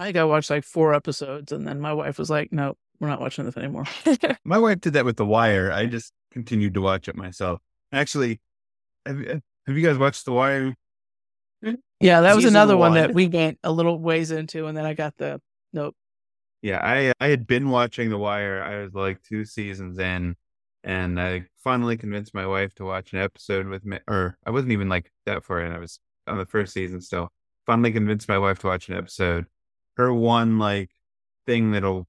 I think I watched like four episodes, and then my wife was like, "No, we're not watching this anymore." My wife did that with The Wire. I just continued to watch it myself. Actually, have, you- have you guys watched The Wire? Yeah, that was Season another one. one. that we went a little ways into, and then I got the nope. Yeah, I I had been watching The Wire. I was like two seasons in, and I finally convinced my wife to watch an episode with me. Or I wasn't even like that far in. I was on the first season still. Finally convinced my wife to watch an episode. Her one like thing that'll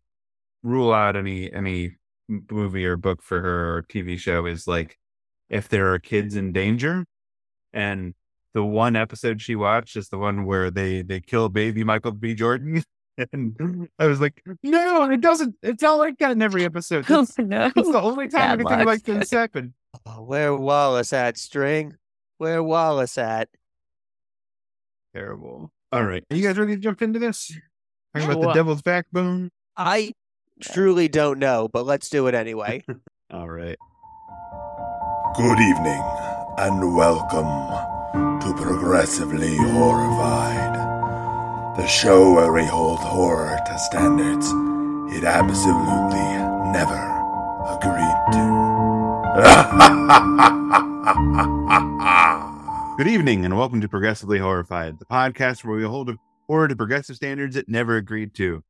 rule out any any movie or book for her or TV show is like if there are kids in danger. And the one episode she watched is the one where they they kill baby Michael B. Jordan. And I was like, no, it doesn't. It's not like that in every episode. Oh, no. that's the only time Bad anything luck. like this happened. Oh, where Wallace at, String? Where Wallace at? Terrible. All right. Are you guys ready to jump into this? Talking about the Sure. devil's backbone? I truly don't know, but let's do it anyway. All right. Good evening, and welcome to Progressively Horrified, the show where we hold horror to standards it absolutely never agreed to. Good evening, and welcome to Progressively Horrified, the podcast where we hold horror to progressive standards it never agreed to.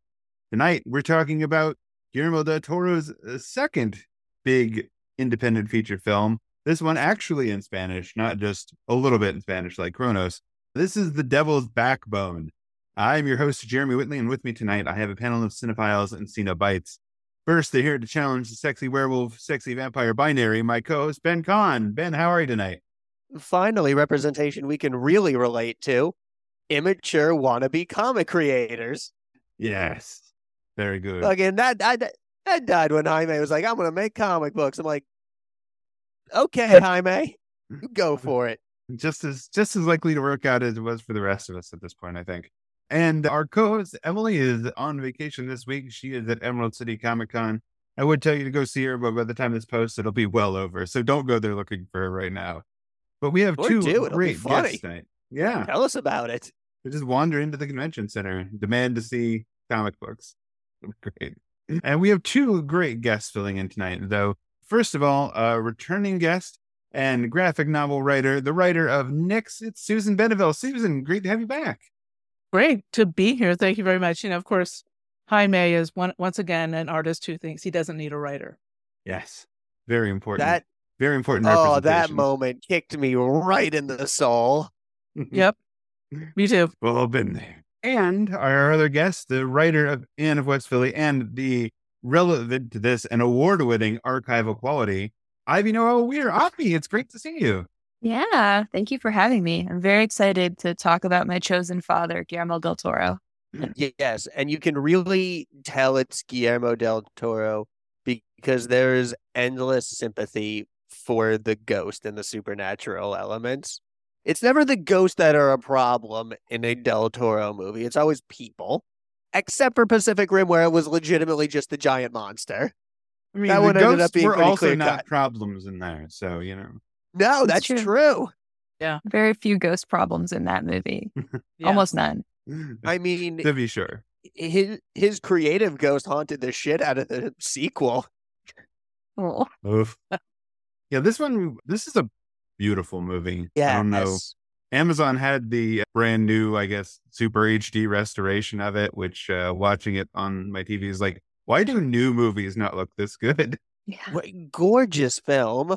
Tonight, we're talking about Guillermo del Toro's uh, second big independent feature film. This one actually in Spanish, not just a little bit in Spanish like Cronos. This is The Devil's Backbone. I'm your host, Jeremy Whitley, and with me tonight, I have a panel of cinephiles and Cenobites. First, they're here to challenge the sexy werewolf, sexy vampire binary, my co host, Ben Kahn. Ben, how are you tonight? Finally, representation we can really relate to immature wannabe comic creators. Yes. Very good. Again, that, that, that died when Jaime was like, I'm going to make comic books. I'm like, okay, Jaime, you go for it. just as just as likely to work out as it was for the rest of us at this point, I think. And our co-host Emily is on vacation this week. She is at Emerald City Comic Con. I would tell you to go see her, but by the time this posts, it'll be well over. So don't go there looking for her right now. But we have Or two do, great guests tonight. Yeah, Tell us about it. We just wander into the convention center, demand to see comic books. Great. And we have two great guests filling in tonight, though. First of all, a returning guest and graphic novel writer, the writer of Nyx, it's Susan Beneville. Susan, great to have you back. Great to be here. Thank you very much. You know, of course, Jaime is one once again an artist who thinks he doesn't need a writer. Yes. Very important. That, very important. oh, that moment kicked me right in the soul. Yep, me too. Well, I've been there. And our other guest, the writer of Anne of West Philly and the relevant to this and award winning archival quality, Ivy Noelle Weir. Ivy, it's great to see you. Yeah, thank you for having me. I'm very excited to talk about my chosen father, Guillermo del Toro. Mm, yes, and you can really tell it's Guillermo del Toro because there's endless sympathy for the ghost and the supernatural elements. It's never the ghosts that are a problem in a mm. Del Toro movie. It's always people, except for Pacific Rim, where it was legitimately just the giant monster. I mean, That the one ended up ghosts being were also not clear-cut. problems in there. So, you know. No, That's that's true. true. Very few ghost problems in that movie. Yeah. Almost none. I mean, to be sure. his his creative ghost haunted the shit out of the sequel. Oh, Oof. yeah, this one, this is a beautiful movie. Yeah, I don't know. Amazon had the brand new, I guess, super HD restoration of it, which uh, watching it on my TV is like, why do new movies not look this good? yeah. What gorgeous film.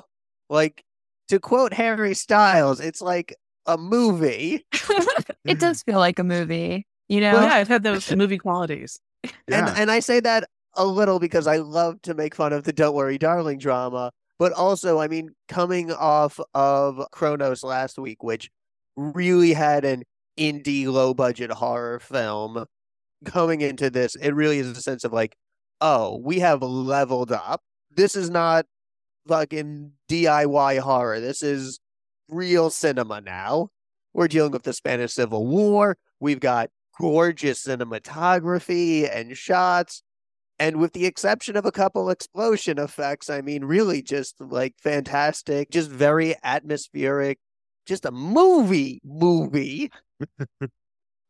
Like to quote Harry Styles, it's like a movie. it does feel like a movie, you know? Well, yeah, it had those movie qualities. And and I say that a little because I love to make fun of the Don't Worry Darling drama, but also I mean coming off of Cronos last week, which really had an indie low budget horror film coming into this, it really is a sense of like, oh, we have leveled up. This is not fucking DIY horror. This is real cinema now. We're dealing with the Spanish Civil War. We've got gorgeous cinematography and shots. And with the exception of a couple explosion effects, I mean, really just like fantastic, just very atmospheric, just a movie movie.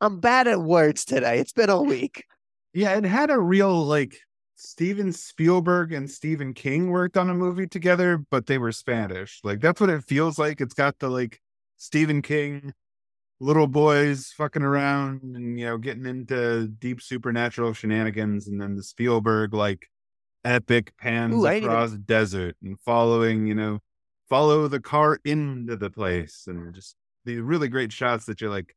I'm bad at words today. It's been a week. Yeah, it had a real like Steven Spielberg and Stephen King worked on a movie together, but they were Spanish. Like that's what it feels like. It's got the like Stephen King little boys fucking around and you know getting into deep supernatural shenanigans, and then the Spielberg like epic pans Ooh, didn't even- across desert and following you know follow the car into the place and just the really great shots that you're like,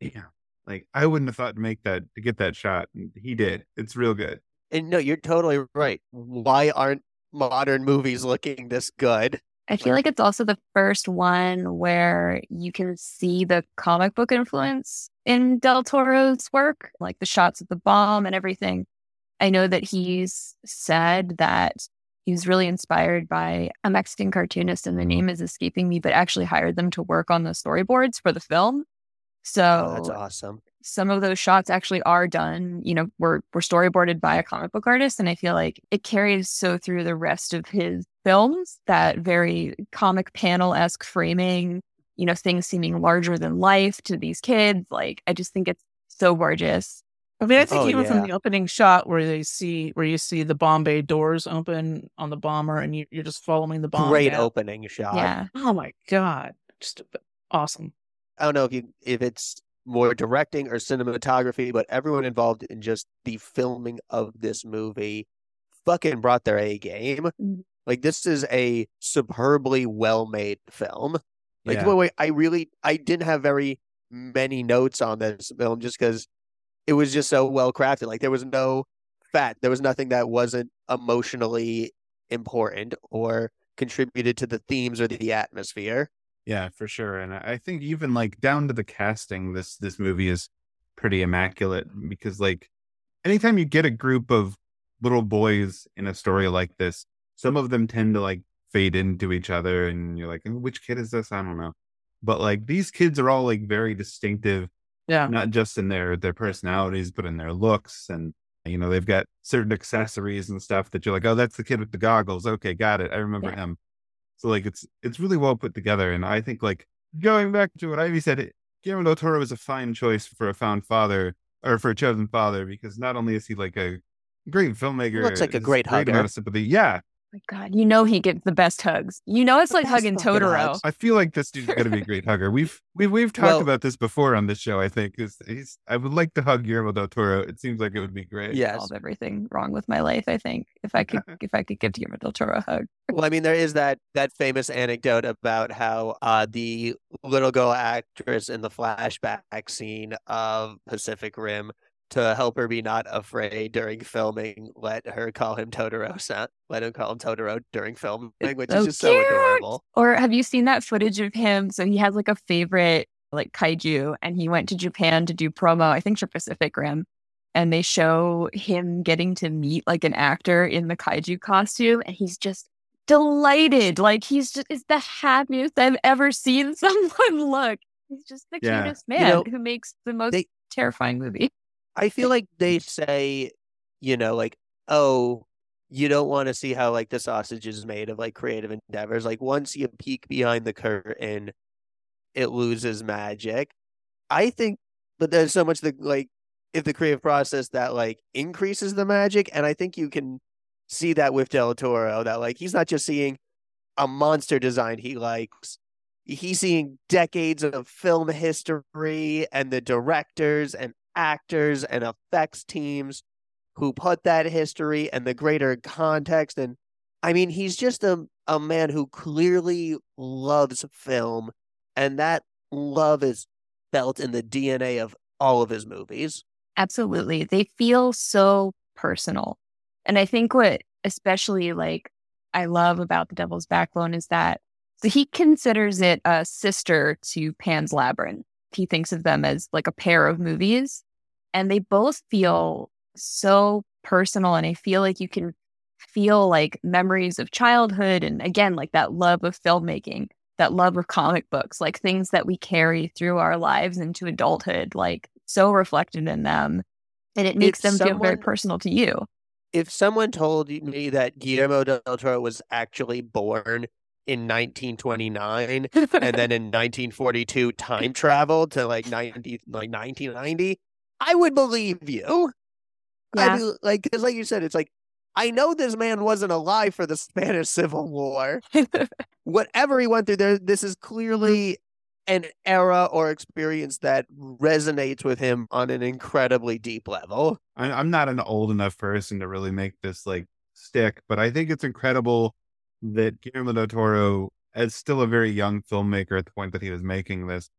yeah like I wouldn't have thought to make that to get that shot, and he did. It's real good. And no, you're totally right. Why aren't modern movies looking this good? I feel like it's also the first one where you can see the comic book influence in Del Toro's work, like the shots of the bomb and everything. I know that he's said that he was really inspired by a Mexican cartoonist, and the mm-hmm. name is escaping me, but actually hired them to work on the storyboards for the film. So Oh, that's awesome. some of those shots actually are done, you know, were were storyboarded by a comic book artist. And I feel like it carries so through the rest of his films, that very comic panel esque framing, you know, things seeming larger than life to these kids. Like I just think it's so gorgeous. I mean, I think Oh, even yeah. from the opening shot where they see where you see the bomb bay doors open on the bomber, and you, you're just following the bomb. Great down. opening shot. Yeah. Oh my god, just awesome. I don't know if you if it's more directing or cinematography, but everyone involved in just the filming of this movie fucking brought their A game. Mm. Like this is a superbly well made film. Like Yeah. wait, wait, I really I didn't have very many notes on this film just because it was just so well crafted. Like there was no fat, there was nothing that wasn't emotionally important or contributed to the themes or the atmosphere. Yeah, for sure. And I I think even like down to the casting, this this movie is pretty immaculate because like anytime you get a group of little boys in a story like this, some of them tend to like fade into each other and you're like, "Oh, which kid is this? I don't know. But like these kids are all like very distinctive, Yeah, not just in their their personalities, but in their looks and you know, they've got certain accessories and stuff that you're like, oh, that's the kid with the goggles. Okay, got it. I remember Yeah. him. So like it's it's really well put together. And I think like going back to what Ivy said, Guillermo del Toro is a fine choice for a found father or for a chosen father because not only is he like a great filmmaker, looks like a great great hugger. amount of sympathy. Yeah, My God, you know he gives the best hugs. You know it's The like hugging Totoro. hugs. I feel like this dude's gonna be a great hugger. We've we've we've talked Well- about this before on this show. I think is he's I would like to hug Guillermo del Toro. It seems like it would be great. Yes. Solve everything wrong with my life. I think if I could, if I could give Guillermo del Toro a hug. Well, I mean, there is that that famous anecdote about how uh, the little girl actress in the flashback scene of Pacific Rim, to help her be not afraid during filming, let her call him Totoro. Son, let him call him Totoro during filming, which so is just so adorable. Or have you seen that footage of him? So he has like a favorite like kaiju and he went to Japan to do promo, I think for Pacific Rim. And they show him getting to meet like an actor in the kaiju costume and he's just delighted. Like he's just is the happiest I've ever seen someone look. He's just the Yeah. cutest You man know, who makes the most they- terrifying movie. I feel like they say, you know, like, oh, you don't want to see how like the sausage is made of like creative endeavors. Like once you peek behind the curtain, it loses magic. I think, but there's so much that like if the creative process that like increases the magic, and I think you can see that with Del Toro that like he's not just seeing a monster design he likes. He's seeing decades of film history and the directors and actors and effects teams who put that history and the greater context. And I mean, he's just a, a man who clearly loves film, and that love is felt in the DNA of all of his movies. Absolutely. They feel so personal. And I think what especially like I love about The Devil's Backbone is that so he considers it a sister to Pan's Labyrinth. He thinks of them as like a pair of movies and they both feel so personal and I feel like you can feel like memories of childhood and again like that love of filmmaking, that love of comic books, like things that we carry through our lives into adulthood, like so reflected in them. And it makes If them feel very personal to you. If someone told me that Guillermo del Toro was actually born in 1929 and then in 1942 time traveled to like 90 like 1990 i would believe you. Yeah. I'd be like because like you said it's like i know this man wasn't alive for the spanish civil war. Whatever he went through there this is clearly mm. an era or experience that resonates with him on an incredibly deep level. I'm not an old enough person to really make this like stick, but I think it's incredible that Guillermo del Toro, as still a very young filmmaker at the point that he was making this,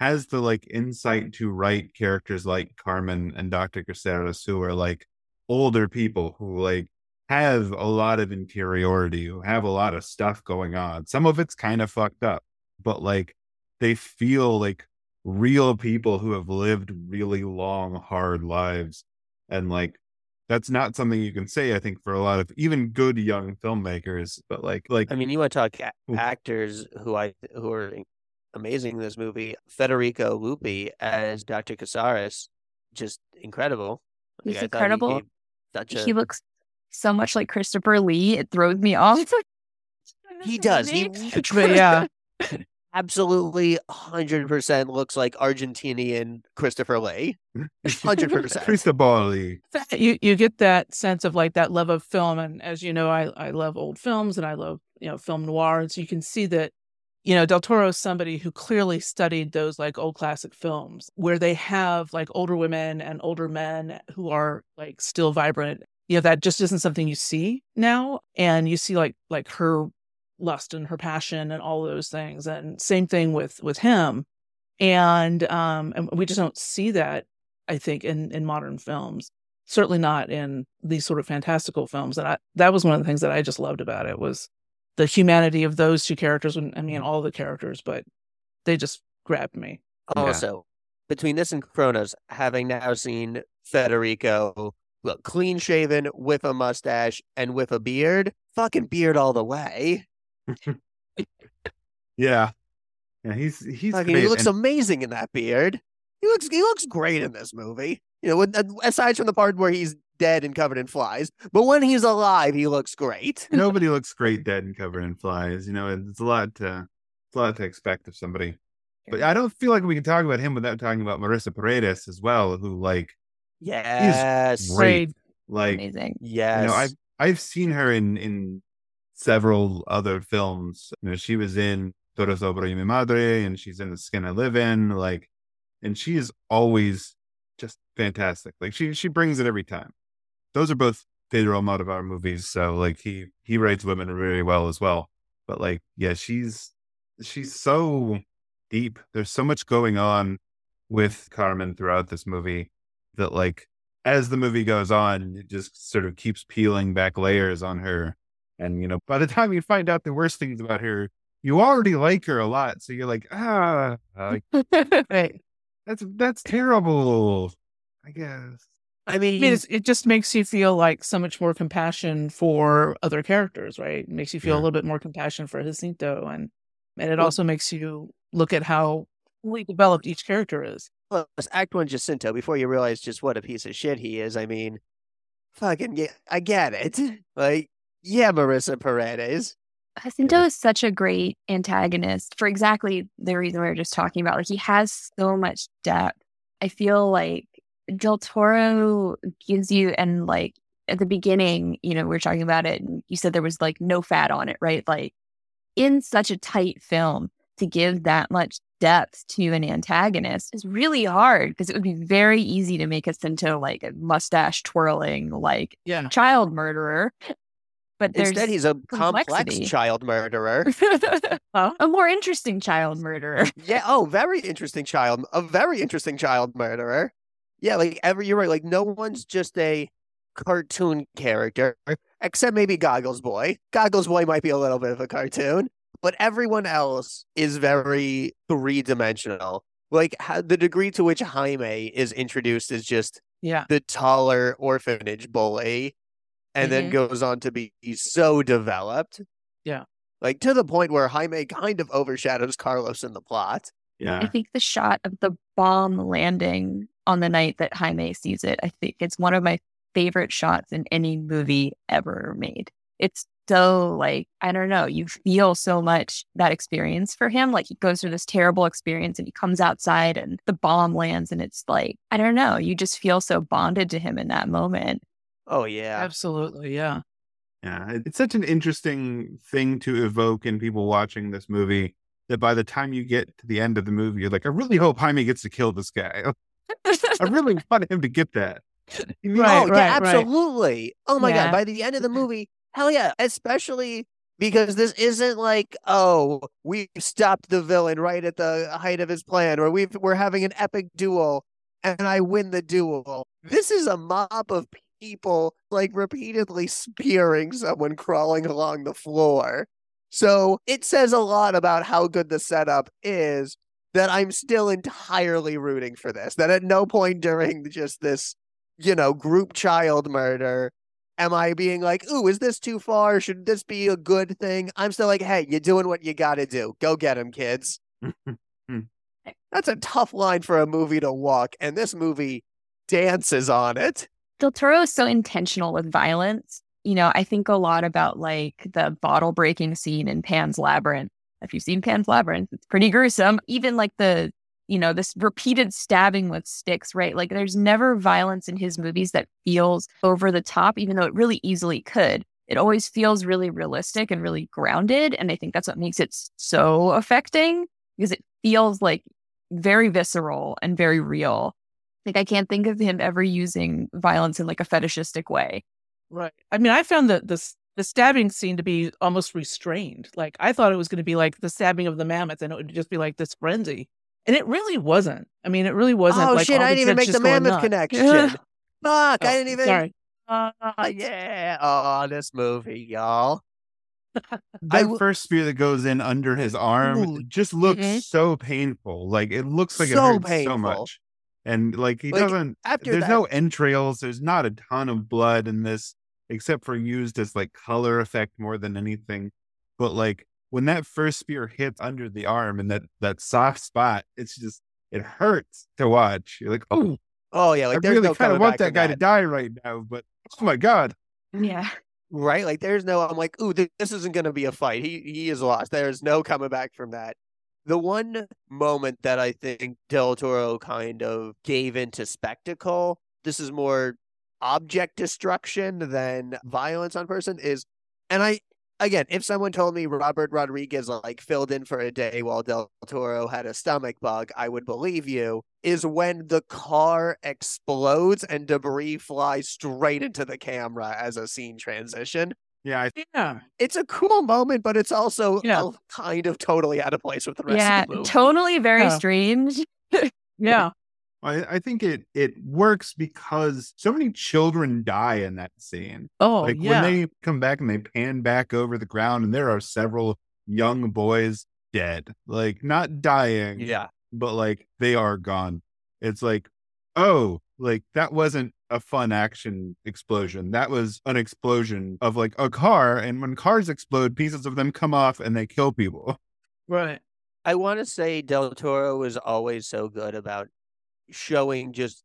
has the like insight to write characters like Carmen and Dr. Casares, who are like older people who like have a lot of interiority, who have a lot of stuff going on. Some of it's kind of fucked up, but like they feel like real people who have lived really long, hard lives. And like that's not something you can say, I think, for a lot of even good young filmmakers. But like like I mean, you want to talk a- actors who I who are amazing in this movie. Federico Luppi as Dr. Casares, just incredible. He's Like, incredible. gave Such a, he looks so much like Christopher Lee. It throws me off. he does. He But yeah, absolutely hundred percent looks like Argentinian Christopher Lee. 100%. Cristobali. that- you you get that sense of like that love of film, and as you know, I I love old films and I love you know film noir, and so you can see that you know Del Toro is somebody who clearly studied those like old classic films where they have like older women and older men who are like still vibrant. You know that just isn't something you see now, and you see like like her lust and her passion and all those things, and same thing with with him, and um and we just don't see that I think in in modern films certainly not in these sort of fantastical films. And I, that was one of the things that I just loved about it was the humanity of those two characters. and- I mean, all the characters, but they just grabbed me. Yeah. Also, between this and Cronos, having now seen Federico look clean shaven with a mustache and with a beard, fucking beard all the way. Yeah. Yeah, he's he's Fucking, great. he looks and- amazing in that beard. He looks he looks great in this movie. You know, with, uh, aside from the part where he's dead and covered in flies, but when he's alive, he looks great. nobody looks great dead and covered in flies. You know, it's a lot to it's a lot to expect of somebody. But I don't feel like we can talk about him without talking about Marisa Paredes as well, who like Yes, great. like Amazing. yes. you know, I've I've seen her in in several other films. You know, she was in Todo sobre mi madre, and she's in The Skin I Live In. Like, and she is always just fantastic. Like she she brings it every time. Those are both Pedro Almodovar movies, so like he he writes women really well as well. But like, yeah, she's she's so deep. There's so much going on with Carmen throughout this movie that like as the movie goes on, it just sort of keeps peeling back layers on her. And you know, by the time you find out the worst things about her, you already like her a lot. So you're like, ah, like, right. that's that's terrible. I guess. I I mean, mean, it's, it just makes you feel like so much more compassion for other characters, right? It makes you feel Yeah. a little bit more compassion for Jacinto, and and it Well- also makes you look at how fully developed each character is. plus Act One Jacinto, before you realize just what a piece of shit he is, I mean, fucking, yeah, I get it. Like, yeah, Marisa Paredes. Jacinto is such a great antagonist for exactly the reason we were just talking about. Like he has so much depth. I feel like Del Toro gives you and like at the beginning, you know, we were talking about it and you said there was like no fat on it, right? Like in such a tight film to give that much depth to an antagonist is really hard because it would be very easy to make us into like a mustache twirling like Yeah. child murderer. But there's Instead, he's a complex child murderer. Huh? a more interesting child murderer. yeah. Oh, very interesting child. A very interesting child murderer. Yeah, like every you're right. Like no one's just a cartoon character, except maybe Goggles Boy. Goggles Boy might be a little bit of a cartoon, but everyone else is very three dimensional. Like how, the degree to which Jaime is introduced is just Yeah. the taller orphanage bully, and then Mhm. goes on to be so developed. Yeah. Like to the point where Jaime kind of overshadows Carlos in the plot. Yeah. I think the shot of the bomb landing on the night that Jaime sees it, I think it's one of my favorite shots in any movie ever made. It's so like I don't know, you feel so much that experience for him. Like he goes through this terrible experience and he comes outside and the bomb lands and it's like I don't know, you just feel so bonded to him in that moment. Oh yeah. Absolutely, yeah. Yeah, it's such an interesting thing to evoke in people watching this movie that by the time you get to the end of the movie, you're like, I really hope Jaime gets to kill this guy. I really want him to get that. He needs- Right, oh, right, yeah, right. absolutely. Oh my Yeah. god, by the end of the movie, hell yeah, especially because this isn't like, oh, we stopped the villain right at the height of his plan, or we've we're having an epic duel and I win the duel. This is a mob of people like repeatedly spearing someone crawling along the floor. So it says a lot about how good the setup is that I'm still entirely rooting for this. That at no point during just this you know, group child murder. Am I being like, ooh, is this too far? Should this be a good thing? I'm still like, hey, you're doing what you gotta do. Go get him, kids. Mm-hmm. That's a tough line for a movie to walk, and this movie dances on it. Del Toro is so intentional with violence. You know, I think a lot about like the bottle breaking scene in Pan's Labyrinth. If you've seen Pan's Labyrinth, it's pretty gruesome. Even like the, you know, this repeated stabbing with sticks, right? Like there's never violence in his movies that feels over the top, even though it really easily could. It always feels really realistic and really grounded. And I think that's what makes it so affecting because it feels like very visceral and very real. Like I can't think of him ever using violence in like a fetishistic way. Right. I mean, I found the the s- the stabbing scene to be almost restrained. Like I thought it was going to be like the stabbing of the mammoth, and it would just be like this frenzy, and it really wasn't. I mean, it really wasn't. oh like, shit, I didn't even make the mammoth nuts. connection. Fuck, Oh, I didn't even. Sorry. Ah, yeah. Oh, this movie, y'all. That w- first spear that goes in under his arm Ooh. just looks Mhm. so painful. Like it looks like it So hurts so much. And like he Like, doesn't After there's that, no entrails, there's not a ton of blood in this, except for used as like color effect more than anything. But like when that first spear hits under the arm and that that soft spot, it's just it hurts to watch. You're like, oh, oh yeah, like I there's really no kind of want that from guy to die right now, but oh my god. Yeah. right? Like there's no I'm like, ooh, th- this isn't gonna be a fight. He he is lost. There's no coming back from that. The one moment that I think Del Toro kind of gave into spectacle, this is more object destruction than violence on person, is and I again, if someone told me Robert Rodriguez like filled in for a day while Del Toro had a stomach bug, I would believe you. Is when the car explodes and debris flies straight into the camera as a scene transition. Yeah, I Yeah. It's a cool moment, but it's also Yeah. a- kind of totally out of place with the rest Yeah. of the movie. Totally very Yeah. strange. Yeah. I, I think it it works because so many children die in that scene. Oh, like yeah. when they come back and they pan back over the ground and there are several young boys dead. Like not dying, yeah. but like they are gone. It's like, oh, like that wasn't a fun action explosion. That was an explosion of like a car. And when cars explode, pieces of them come off and they kill people. right. I want to say Del Toro was always so good about showing just,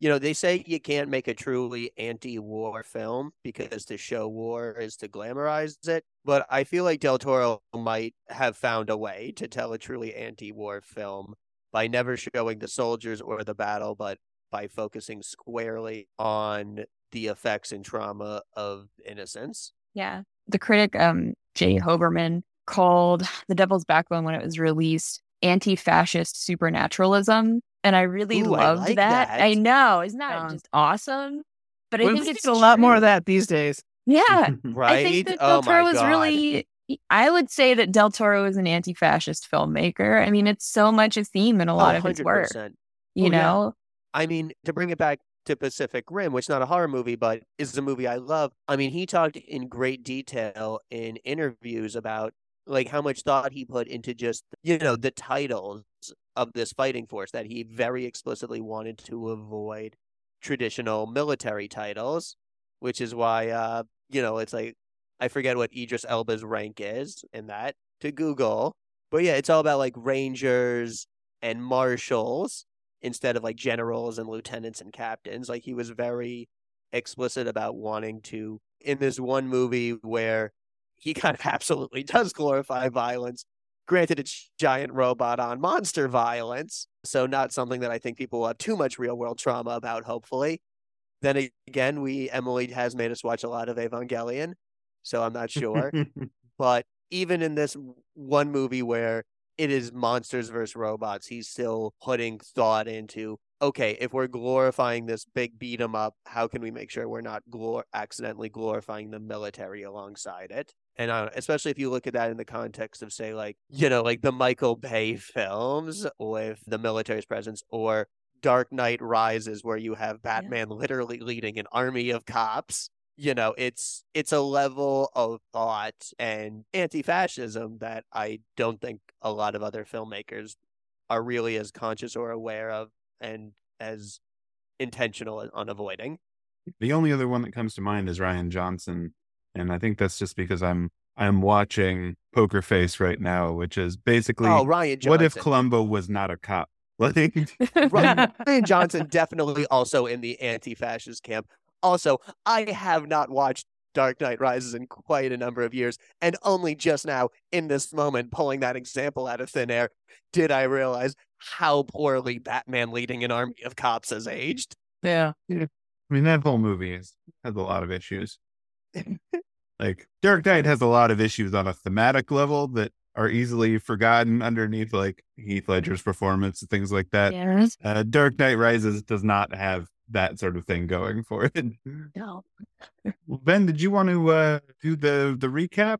you know, they say you can't make a truly anti war film because to show war is to glamorize it. But I feel like Del Toro might have found a way to tell a truly anti war film by never showing the soldiers or the battle, but by focusing squarely on the effects and trauma of innocence. Yeah. The critic, um, J. Hoberman, called The Devil's Backbone when it was released anti fascist supernaturalism. And I really Ooh, I loved like that. that. I know. Isn't that Yeah. just awesome? But I think it's a lot more of that these days. Yeah. Right? I think that oh Del my Toro was God. really. I would say that Del Toro is an anti-fascist filmmaker. I mean, it's so much a theme in a lot Oh, of his work. You Oh, yeah. know, I mean, to bring it back to Pacific Rim, which is not a horror movie, but is a movie I love. I mean, he talked in great detail in interviews about like how much thought he put into just you know the titles of this fighting force that he very explicitly wanted to avoid traditional military titles, which is why uh you know it's like I forget what Idris Elba's rank is in that to Google, but yeah, it's all about like rangers and marshals instead of like generals and lieutenants and captains. Like he was very explicit about wanting to in this one movie where he kind of absolutely does glorify violence. Granted, it's giant robot on monster violence, so not something that I think people will have too much real world trauma about, hopefully. Then again, we, Emily has made us watch a lot of Evangelion, so I'm not sure. but even in this one movie where it is monsters versus robots, he's still putting thought into okay, if we're glorifying this big beat 'em up, how can we make sure we're not glor- accidentally glorifying the military alongside it? And uh, especially if you look at that in the context of, say, like, you know, like the Michael Bay films with the military's presence, or Dark Knight Rises, where you have Batman yeah. literally leading an army of cops. You know, it's it's a level of thought and anti-fascism that I don't think a lot of other filmmakers are really as conscious or aware of and as intentional on avoiding. The only other one that comes to mind is Rian Johnson, and I think that's just because I'm I'm watching Poker Face right now, which is basically oh Rian Johnson. What if Columbo was not a cop? Like Rian Johnson definitely also in the anti-fascist camp. Also, I have not watched Dark Knight Rises in quite a number of years, and only just now, in this moment, pulling that example out of thin air, did I realize how poorly Batman leading an army of cops has aged. Yeah. yeah. I mean, that whole movie has, has a lot of issues. like, Dark Knight has a lot of issues on a thematic level that are easily forgotten underneath like Heath Ledger's performance and things like that. Yes. Uh, Dark Knight Rises does not have that sort of thing going for it. No. ben, did you want to uh, do the the recap?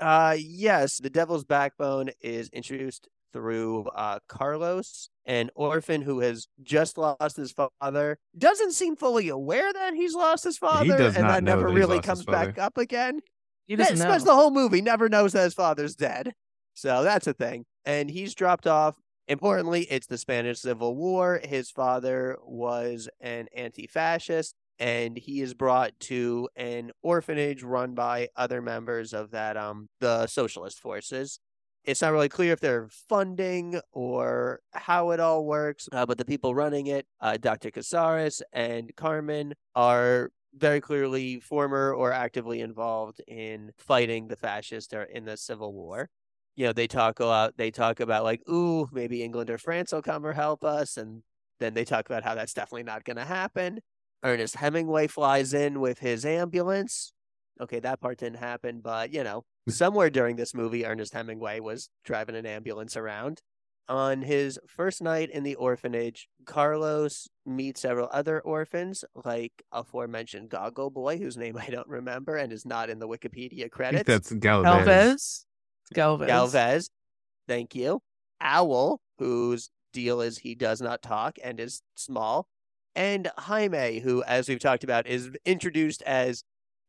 Uh, yes. The Devil's Backbone is introduced through uh, Carlos, an orphan who has just lost his father, doesn't seem fully aware that he's lost his father, and that never that really comes back up again. He doesn't spends the whole movie never knows that his father's dead. So that's a thing. And he's dropped off. Importantly, it's the Spanish Civil War. His father was an anti fascist, and he is brought to an orphanage run by other members of that um the socialist forces it's not really clear if they're funding or how it all works, uh, but the people running it, uh, Dr. Casares and Carmen, are very clearly former or actively involved in fighting the fascists in the Civil War. You know, they talk about they talk about like, ooh, maybe England or France will come or help us, and then they talk about how that's definitely not going to happen. Ernest Hemingway flies in with his ambulance. Okay, that part didn't happen, but you know, Somewhere during this movie, Ernest Hemingway was driving an ambulance around. On his first night in the orphanage, Carlos meets several other orphans, like aforementioned Goggle Boy, whose name I don't remember and is not in the Wikipedia credits. that's Galvez. Galvez. Galvez. Galvez. Thank you. Owl, whose deal is he does not talk and is small. And Jaime, who, as we've talked about, is introduced as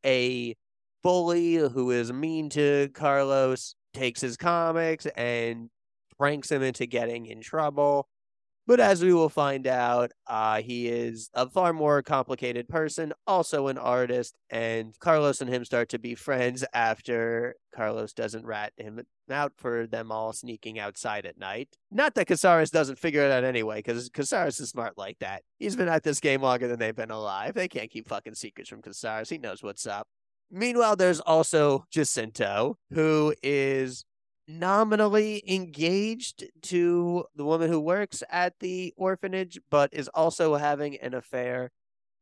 a bully who is mean to Carlos, takes his comics and pranks him into getting in trouble. But as we will find out, uh, he is a far more complicated person, also an artist, and Carlos and him start to be friends after Carlos doesn't rat him out for them all sneaking outside at night. Not that Casares doesn't figure it out anyway, because Casares is smart like that. He's been at this game longer than they've been alive. They can't keep fucking secrets from Casares. He knows what's up. Meanwhile, there's also Jacinto, who is nominally engaged to the woman who works at the orphanage, but is also having an affair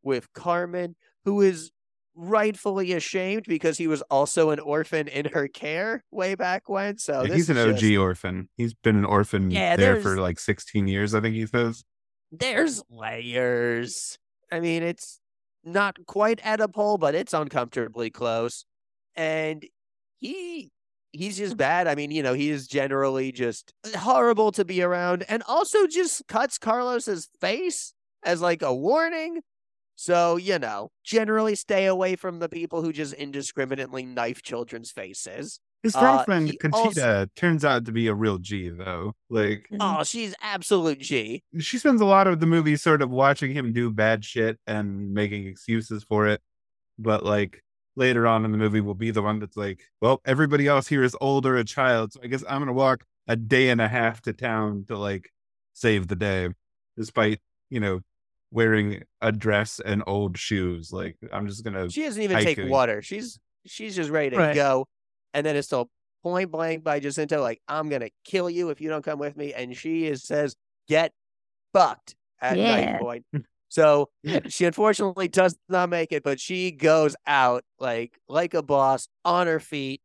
with Carmen, who is rightfully ashamed because he was also an orphan in her care way back when. So yeah, he's an OG just... orphan. He's been an orphan yeah, there for like 16 years, I think he says. There's layers. I mean, it's not quite at a pole, but it's uncomfortably close. And he he's just bad. I mean, you know, he is generally just horrible to be around and also just cuts Carlos's face as like a warning. So, you know, generally stay away from the people who just indiscriminately knife children's faces. His uh, girlfriend, uh, Conchita, also... turns out to be a real G, though. Like, oh, she's absolute G. She spends a lot of the movie sort of watching him do bad shit and making excuses for it. But, like, later on in the movie, will be the one that's like, well, everybody else here is old or a child. So I guess I'm going to walk a day and a half to town to, like, save the day, despite, you know, wearing a dress and old shoes. Like, I'm just going to. She doesn't even take water. She's she's just ready to right. go and then it's told point blank by Jacinto, like, I'm gonna kill you if you don't come with me. And she is says, Get fucked at Yeah. night point. So she unfortunately does not make it, but she goes out like like a boss on her feet,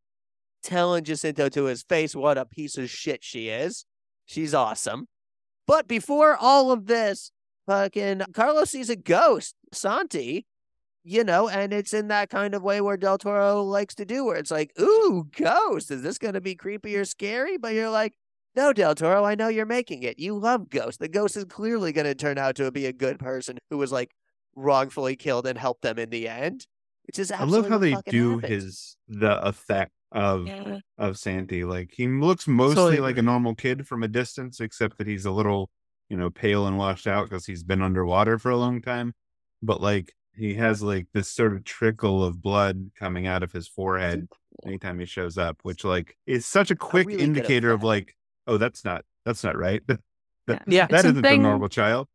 telling Jacinto to his face what a piece of shit she is. She's awesome. But before all of this, fucking Carlos sees a ghost, Santi, you know, and it's in that kind of way where Del Toro likes to do, where it's like, ooh, ghost. Is this going to be creepy or scary? But you're like, no, Del Toro, I know you're making it. You love Ghost. The ghost is clearly going to turn out to be a good person who was like wrongfully killed and helped them in the end. Which is I love how they do happens. his the effect of Yeah. of Santi. Like he looks mostly Totally like a normal kid from a distance, except that he's a little, you know, pale and washed out because he's been underwater for a long time. But like he has like this sort of trickle of blood coming out of his forehead anytime he shows up, which like is such a quick really indicator of like, oh, that's not that's not right. That, Yeah. that isn't the normal child.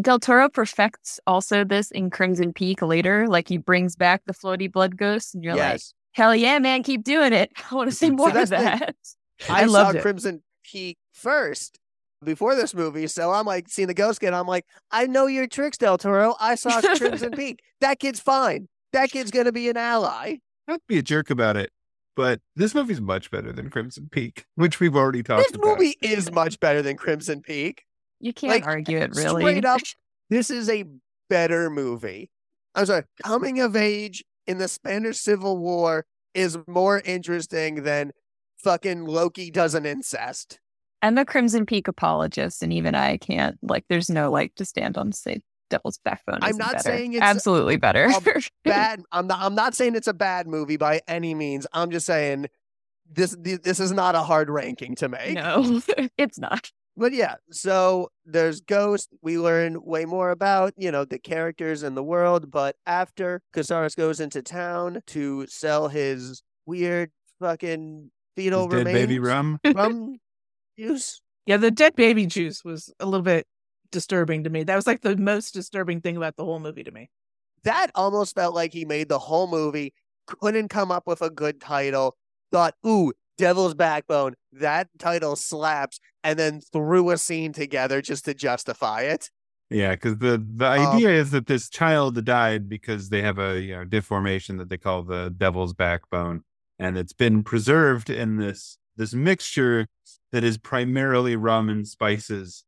Del Toro perfects also this in Crimson Peak later. Like he brings back the floaty blood ghost, and you're like, hell yeah, man, keep doing it. I want to see So more of that's the- that. I, I saw it. Crimson Peak first before this movie, so I'm like seeing the ghost kid. I'm like, I know your tricks, Del Toro. I saw Crimson Peak. That kid's fine. That kid's gonna be an ally. Don't to be a jerk about it, but this movie's much better than Crimson Peak, which we've already talked This about. This movie is much better than Crimson Peak. You can't Like, argue it, really. Straight up, this is a better movie. I'm sorry, coming of age in the Spanish Civil War is more interesting than fucking Loki does an incest. I'm a Crimson Peak apologist, and even I can't like. There's no like to stand on to say Devil's Backbone. I'm isn't better. saying it's absolutely better. bad. I'm not. I'm not saying it's a bad movie by any means. I'm just saying this. This is not a hard ranking to make. no, it's not. But yeah, so there's Ghost. We learn way more about you know the characters and the world. But after Casares goes into town to sell his weird fucking His fetal dead baby rum. rum juice. Yeah, the dead baby juice was a little bit disturbing to me. That was like the most disturbing thing about the whole movie to me. That almost felt like he made the whole movie. Couldn't come up with a good title. Thought, ooh, Devil's Backbone. That title slaps, and then threw a scene together just to justify it. Yeah, because the the Um, idea is that this child died because they have a you know deformation that they call the devil's backbone, and it's been preserved in this this mixture that is primarily rum and spices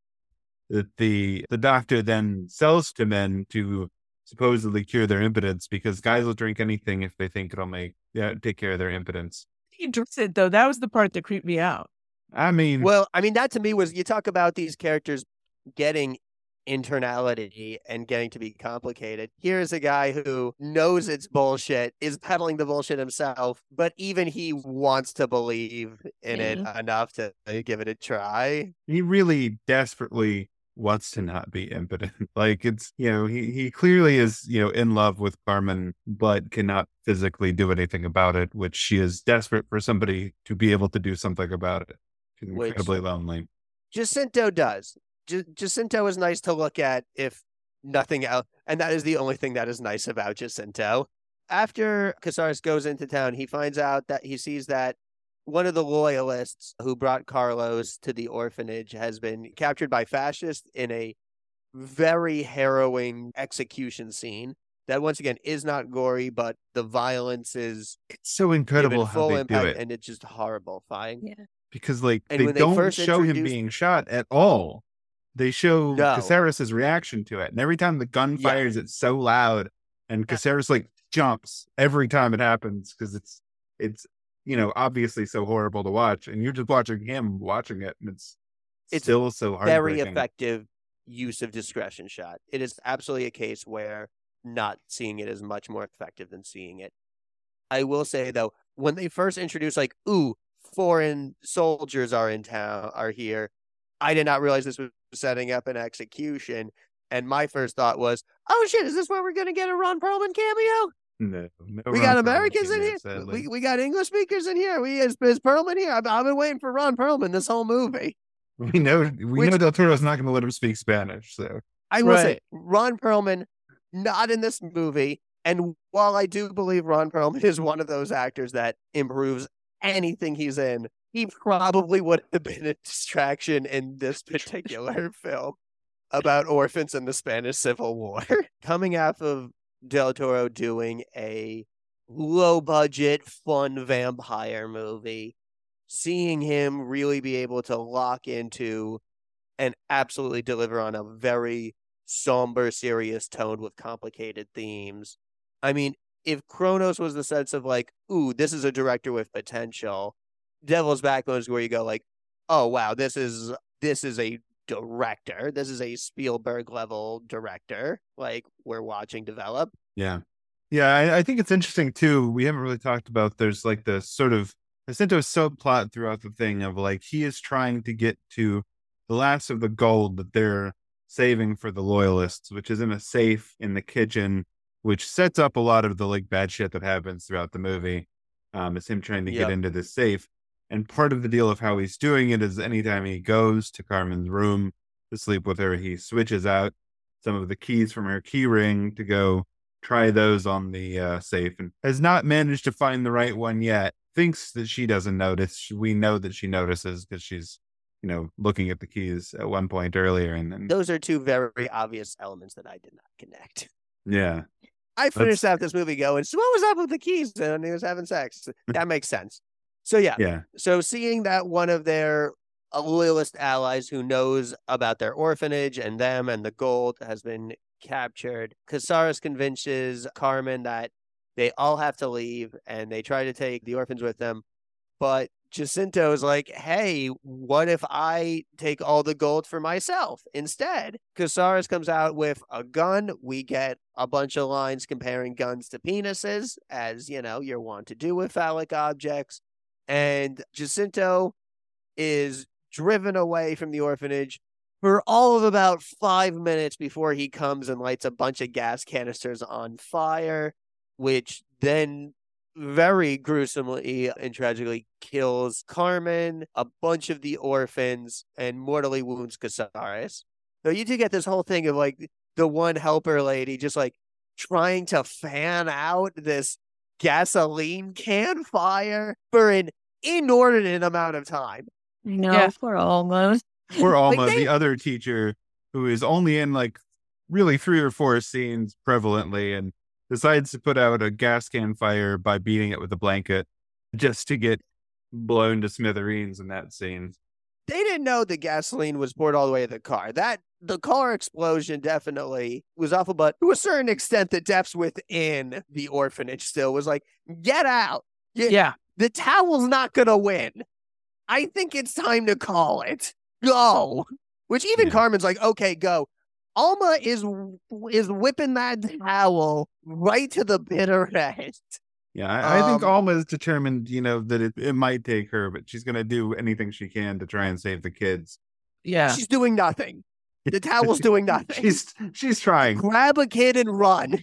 that the the doctor then sells to men to supposedly cure their impotence because guys will drink anything if they think it'll make yeah take care of their impotence. He drinks it though. That was the part that creeped me out. I mean, Well, I mean, that to me was you talk about these characters getting internality and getting to be complicated. Here's a guy who knows it's bullshit, is peddling the bullshit himself, but even he wants to believe in it enough to give it a try. he really desperately wants to not be impotent. Like it's, you know, he, he clearly is, you know, in love with Carmen, but cannot physically do anything about it, which she is desperate for somebody to be able to do something about it. She's Which- incredibly lonely. Jacinto does. J- Jacinto is nice to look at if nothing else, and that is the only thing that is nice about Jacinto. After Casares goes into town, he finds out that he sees that one of the loyalists who brought Carlos to the orphanage has been captured by fascists in a very harrowing execution scene. That once again is not gory, but the violence is It's so given incredible how full they impact, do it and it's just horrifying. Yeah. because like And they don't first show him being shot at all. They show No. Casares' reaction to it. And every time the gun Yeah. fires, it's so loud. And Casares like jumps every time it happens because it's it's you know obviously so horrible to watch. And you're just watching him watching it, and it's It's still so very effective use of discretion shot. It is absolutely a case where not seeing it is much more effective than seeing it. I will say though, when they first introduced like, ooh, foreign soldiers are in town, are here, I did not realize this was setting up an execution. And my first thought was, oh shit, is this where we're gonna get a Ron Perlman cameo? No, no we Ron got Perlman Americans in cameo, here. sadly. We, we got English speakers in here. We is, is Perlman here? I've, I've been waiting for Ron Perlman this whole movie. We know we Which- know Del Toro's not going to let him speak Spanish. So I will say Ron Perlman not in this movie. And while I do believe Ron Perlman is one of those actors that improves anything he's in, he probably would have been a distraction in this particular film about orphans in the Spanish Civil War. Coming off of Del Toro doing a low budget, fun vampire movie, seeing him really be able to lock into and absolutely deliver on a very somber, serious tone with complicated themes. I mean, if Cronos was the sense of like, ooh, this is a director with potential, Devil's Backbone is where you go like, oh wow, this is this is a director. This is a Spielberg level director. Like we're watching develop. Yeah. Yeah, I, I, think it's interesting too. We haven't really talked about there's like the sort of Jacinto subplot throughout the thing of like he is trying to get to the last of the gold that they're saving for the loyalists, which is in a safe in the kitchen, which sets up a lot of the like bad shit that happens throughout the movie. Um, it's him trying to yep. get into this safe. And part of the deal of how he's doing it is anytime he goes to Carmen's room to sleep with her, he switches out some of the keys from her key ring to go try those on the uh, safe and has not managed to find the right one yet. Thinks that she doesn't notice. We know that she notices because she's, you know, looking at the keys at one point earlier. And then those are two very obvious elements that I did not connect. Yeah. I finished out this movie going, so what was up with the keys? And he was having sex. That makes sense. So yeah. Yeah. So seeing that one of their uh, loyalist allies who knows about their orphanage and them and the gold has been captured. Casares convinces Carmen that they all have to leave and they try to take the orphans with them. But Jacinto is like, hey, what if I take all the gold for myself instead? Casares comes out with a gun. We get a bunch of lines comparing guns to penises, as you know, you're wont to do with phallic objects. And Jacinto is driven away from the orphanage for all of about five minutes before he comes and lights a bunch of gas canisters on fire, which then very gruesomely and tragically kills Carmen, a bunch of the orphans, and mortally wounds Casares. So you do get this whole thing of like the one helper lady just like trying to fan out this gasoline can fire for an inordinate amount of time. No, yeah. for almost. We're Alma, like they... the other teacher, who is only in like really three or four scenes prevalently and decides to put out a gas can fire by beating it with a blanket just to get blown to smithereens in that scene. They didn't know the gasoline was poured all the way to the car. That the car explosion definitely was awful, but to a certain extent, the depths within the orphanage still was like, get out. You, yeah. The towel's not gonna win. I think it's time to call it go. Which even yeah. Carmen's like, okay, go. Alma is is whipping that towel right to the bitter end. Yeah, I, I think um, Alma is determined, you know, that it, it might take her, but she's going to do anything she can to try and save the kids. Yeah, she's doing nothing. The towel's doing nothing. she's she's trying. Grab a kid and run.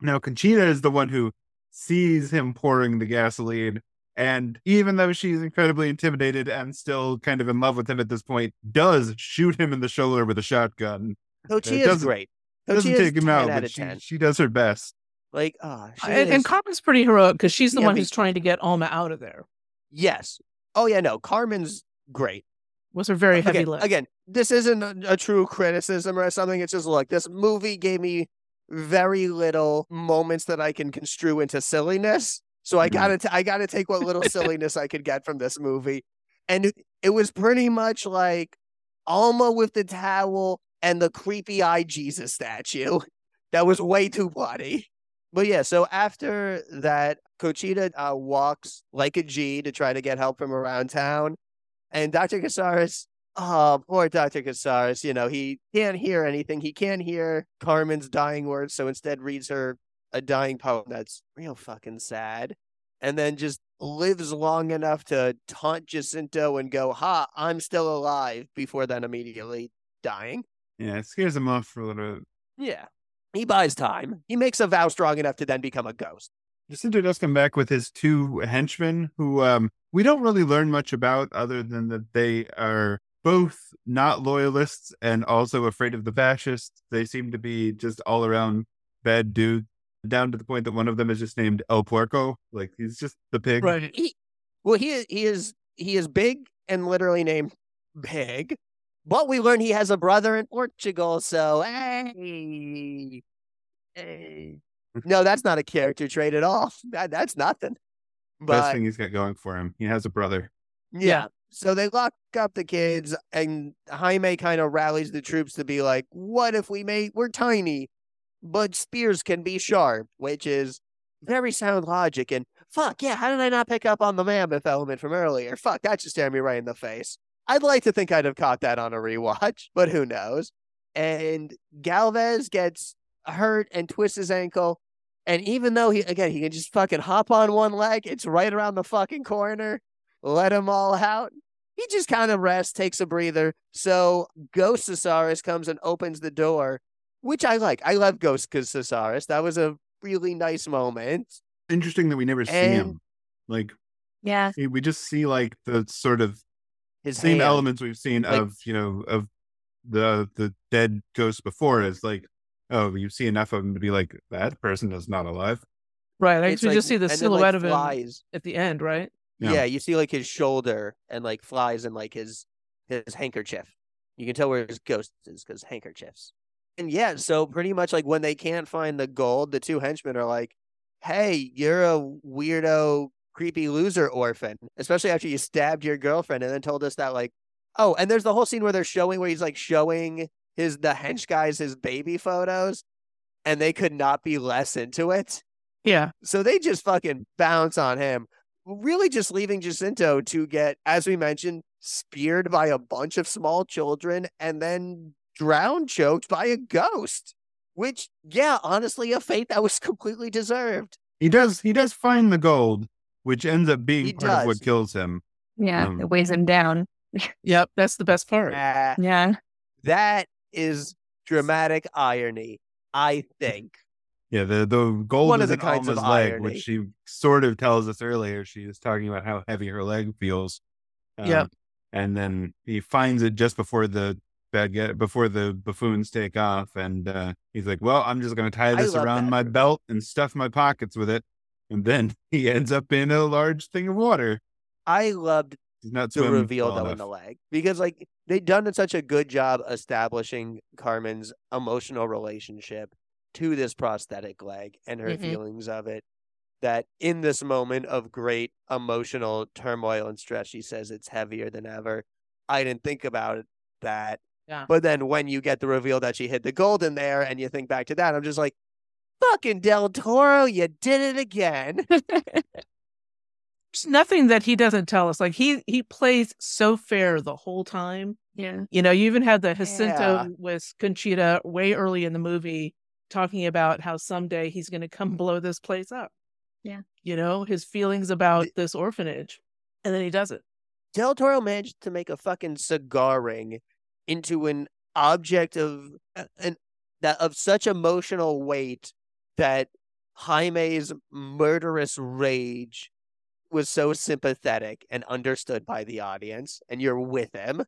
Now, Conchita is the one who sees him pouring the gasoline and even though she's incredibly intimidated and still kind of in love with him at this point, does shoot him in the shoulder with a shotgun. Coach is great. Coach doesn't take him out, but she, she, does her best. Like, oh, and, and, Carmen's pretty heroic because she's the yeah, one who's trying to get Alma out of there. Yes. Oh yeah, no, Carmen's great. Was her very heavy again, lift. Again, this isn't a, a true criticism or something. It's just look, this movie gave me very little moments that I can construe into silliness so I mm-hmm. gotta t- I gotta take what little silliness I could get from this movie, and it, was pretty much like Alma with the towel and the creepy eye Jesus statue. That was way too bloody. But yeah, so after that, Conchita uh, walks like a G to try to get help from around town, and Dr. Casares, oh poor Dr. Casares, you know he can't hear anything. He can't hear Carmen's dying words, so instead reads her a dying poem that's real fucking sad, and then just lives long enough to taunt Jacinto and go, "Ha, I'm still alive," before then immediately dying. Yeah, it scares him off for a little bit. Yeah, he buys time. He makes a vow strong enough to then become a ghost. Jacinto does come back with his two henchmen, who um, we don't really learn much about, other than that they are both not loyalists and also afraid of the fascists. They seem to be just all around bad dudes down to the point that one of them is just named El Puerco. Like he's just the pig. Right. He, Well, he is he is he is big and literally named Big. But we learn he has a brother in Portugal, so hey, hey. No, that's not a character trait at all. That that's nothing. Best thing he's got going for him. He has a brother. yeah. So they lock up the kids, and Jaime kind of rallies the troops to be like, "What if we make we're tiny, but spears can be sharp," which is very sound logic. And fuck yeah, how did I not pick up on the mammoth element from earlier? Fuck, that just stared me right in the face. I'd like to think I'd have caught that on a rewatch, but who knows? And Galvez gets hurt and twists his ankle. And even though he again he can just fucking hop on one leg, it's right around the fucking corner. Let him all out. He just kind of rests, takes a breather. So Ghost Casares comes and opens the door, which I like. I love Ghost Casares. That was a really nice moment. Interesting that we never see him. Like Yeah. we just see like the sort of His same hand. elements we've seen Like- of you know of the the dead ghost before. Is like oh you see enough of them to be like that person is not alive. Right. I It's guess we like- just see the and then, silhouette like, of him flies. at the end, right? Yeah. Yeah. you see like his shoulder and like flies and like his his handkerchief. You can tell where his ghost is because handkerchiefs. And yeah, so pretty much like when they can't find the gold, the two henchmen are like, "Hey, you're a weirdo, creepy loser orphan." Especially after you stabbed your girlfriend and then told us that like, oh, and there's the whole scene where they're showing where he's like showing his the hench guys his baby photos, and they could not be less into it. Yeah. So they just fucking bounce on him, really just leaving Jacinto to get, as we mentioned, speared by a bunch of small children and then drowned, choked by a ghost. Which, yeah, honestly, a fate that was completely deserved. He does he does find the gold, which ends up being He part of what kills him. Yeah. Um, it weighs him down. Yep. That's the best part. Ah, Yeah. that is dramatic irony, I think. Yeah, the the gold One of is the in kinds of Alma's leg, irony. which she sort of tells us earlier. She was talking about how heavy her leg feels. Yep. Um, and then he finds it just before the bad get before the buffoons take off, and uh, he's like, "Well, I'm just going to tie this around my belt and stuff my pockets with it." And then he ends up in a large thing of water. I loved He's not the reveal though in the leg because like they've done such a good job establishing Carmen's emotional relationship to this prosthetic leg and her Mhm. feelings of it that in this moment of great emotional turmoil and stress she says it's heavier than ever i didn't think about it that Yeah. but then when you get the reveal that she hid the gold in there and you think back to that i'm just like fucking del toro you did it again There's nothing that he doesn't tell us. Like he he plays so fair the whole time. Yeah. You know, you even had the Jacinto Yeah. with Conchita way early in the movie talking about how someday he's going to come blow this place up. Yeah. You know, his feelings about The- this orphanage. And then he does it. Del Toro managed to make a fucking cigar ring into an object of an that of such emotional weight that Jaime's murderous rage was so sympathetic and understood by the audience, and you're with him.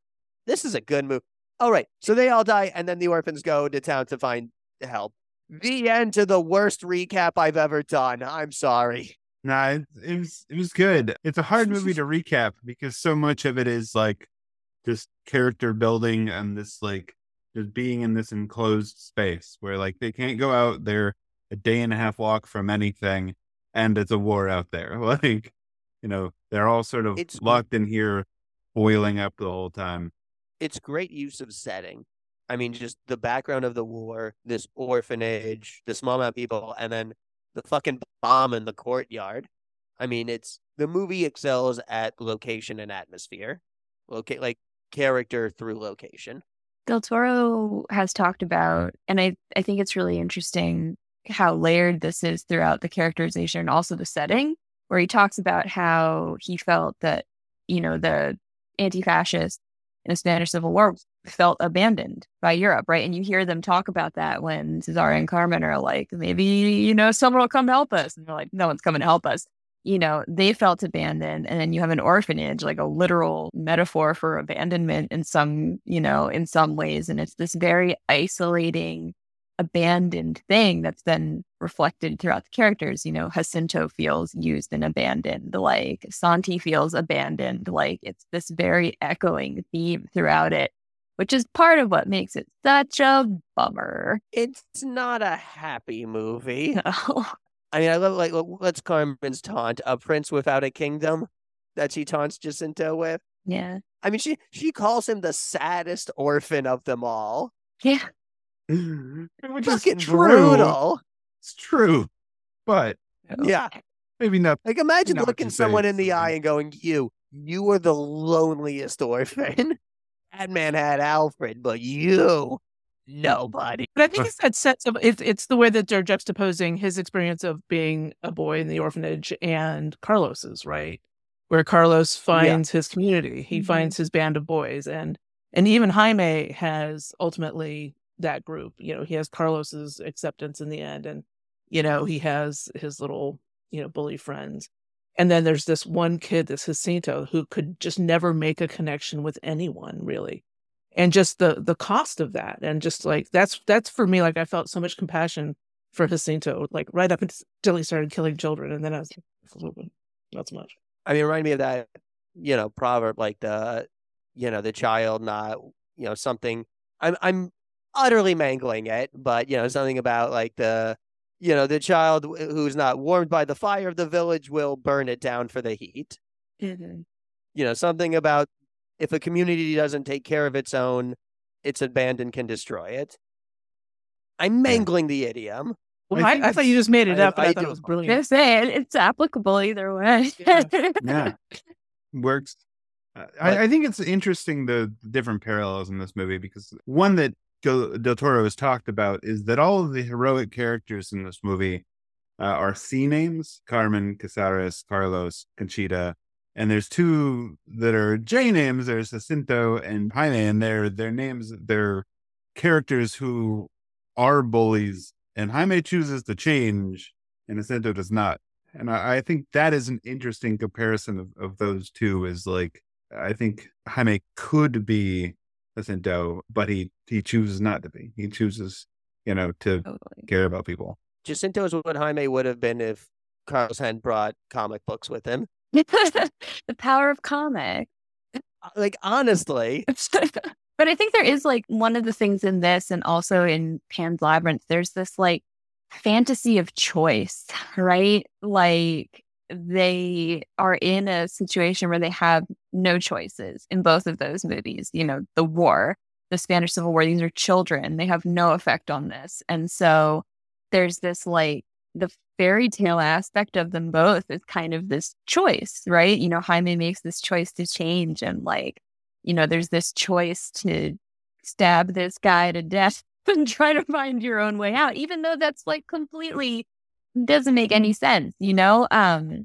This is a good move. All right, so they all die, and then the orphans go to town to find help. The end to the worst recap I've ever done. I'm sorry. Nah, it, it was it was good. It's a hard movie to recap because so much of it is like just character building and this like just being in this enclosed space where like they can't go out. They're a day and a half walk from anything, and it's a war out there. Like you know, they're all sort of It's- locked in here, boiling up the whole time. it's great use of setting. I mean, just the background of the war, this orphanage, the small amount of people, and then the fucking bomb in the courtyard. I mean, it's the movie excels at location and atmosphere, locate like character through location. Del Toro has talked about, and I, I think it's really interesting how layered this is throughout the characterization and also the setting, where he talks about how he felt that, you know, the anti fascists in the Spanish Civil War felt abandoned by Europe, right? And you hear them talk about that when Cesare and Carmen are like, maybe, you know, someone will come help us. And they're like, no one's coming to help us. You know, they felt abandoned. And then you have an orphanage, like a literal metaphor for abandonment in some, you know, in some ways. And it's this very isolating abandoned thing that's then reflected throughout the characters. You know, Jacinto feels used and abandoned, like Santi feels abandoned. Like it's this very echoing theme throughout it, which is part of what makes it such a bummer. It's not a happy movie. No. I mean, I love like what's Carmen's taunt? A prince without a kingdom that she taunts Jacinto with. Yeah. I mean, she she calls him the saddest orphan of them all. Yeah. Which is Fucking true. brutal. It's true, but Yeah. maybe not. Like imagine Not looking someone in the eye and going, "You, you are the loneliest orphan. That man had Alfred, but you, nobody." But I think it's that sense of it's it's the way that they're juxtaposing his experience of being a boy in the orphanage and Carlos's, right? Where Carlos finds his community, he Mhm. finds his band of boys, and and even Jaime has ultimately that group. You know, he has Carlos's acceptance in the end, and you know he has his little you know bully friends, and then there's this one kid, this Jacinto, who could just never make a connection with anyone really and just the the cost of that and just like that's that's for me like i felt so much compassion for jacinto like right up until he started killing children and then i was like not so much I mean, it reminded me of that, you know, proverb like the, you know, the child not, you know, something. I'm I'm utterly mangling it, but you know, something about like the, you know, the child who's not warmed by the fire of the village will burn it down for the heat. Mhm. You know, something about if a community doesn't take care of its own, its abandon can destroy it. I'm mangling the idiom. well I i, I, thought you just made it I- up i, I thought do. it was brilliant gonna say it's applicable either way. Yeah. works. Uh, I, I think it's interesting the, the different parallels in this movie because one that Gil- Del Toro has talked about is that all of the heroic characters in this movie uh, are C names: Carmen, Casares, Carlos, Conchita, and there's two that are J names. There's Jacinto and Jaime, and they're their names. They're characters who are bullies, and Jaime chooses to change, and Jacinto does not. And I, I think that is an interesting comparison of, of those two. Is like I think Jaime could be Jacinto, but he he chooses not to be. He chooses, you know, to Totally. care about people. Jacinto is what Jaime would have been if Carlos hadn't brought comic books with him. the power of comic. Uh, Like honestly, but I think there is like one of the things in this and also in Pan's Labyrinth, there's this like fantasy of choice, right? Like they are in a situation where they have no choices in both of those movies. You know, the war, the Spanish Civil War, these are children. They have no effect on this. And so there's this like the fairy tale aspect of them both is kind of this choice, right? You know, Jaime makes this choice to change and like, you know, there's this choice to stab this guy to death and try to find your own way out, even though that's like completely doesn't make any sense, you know? Um,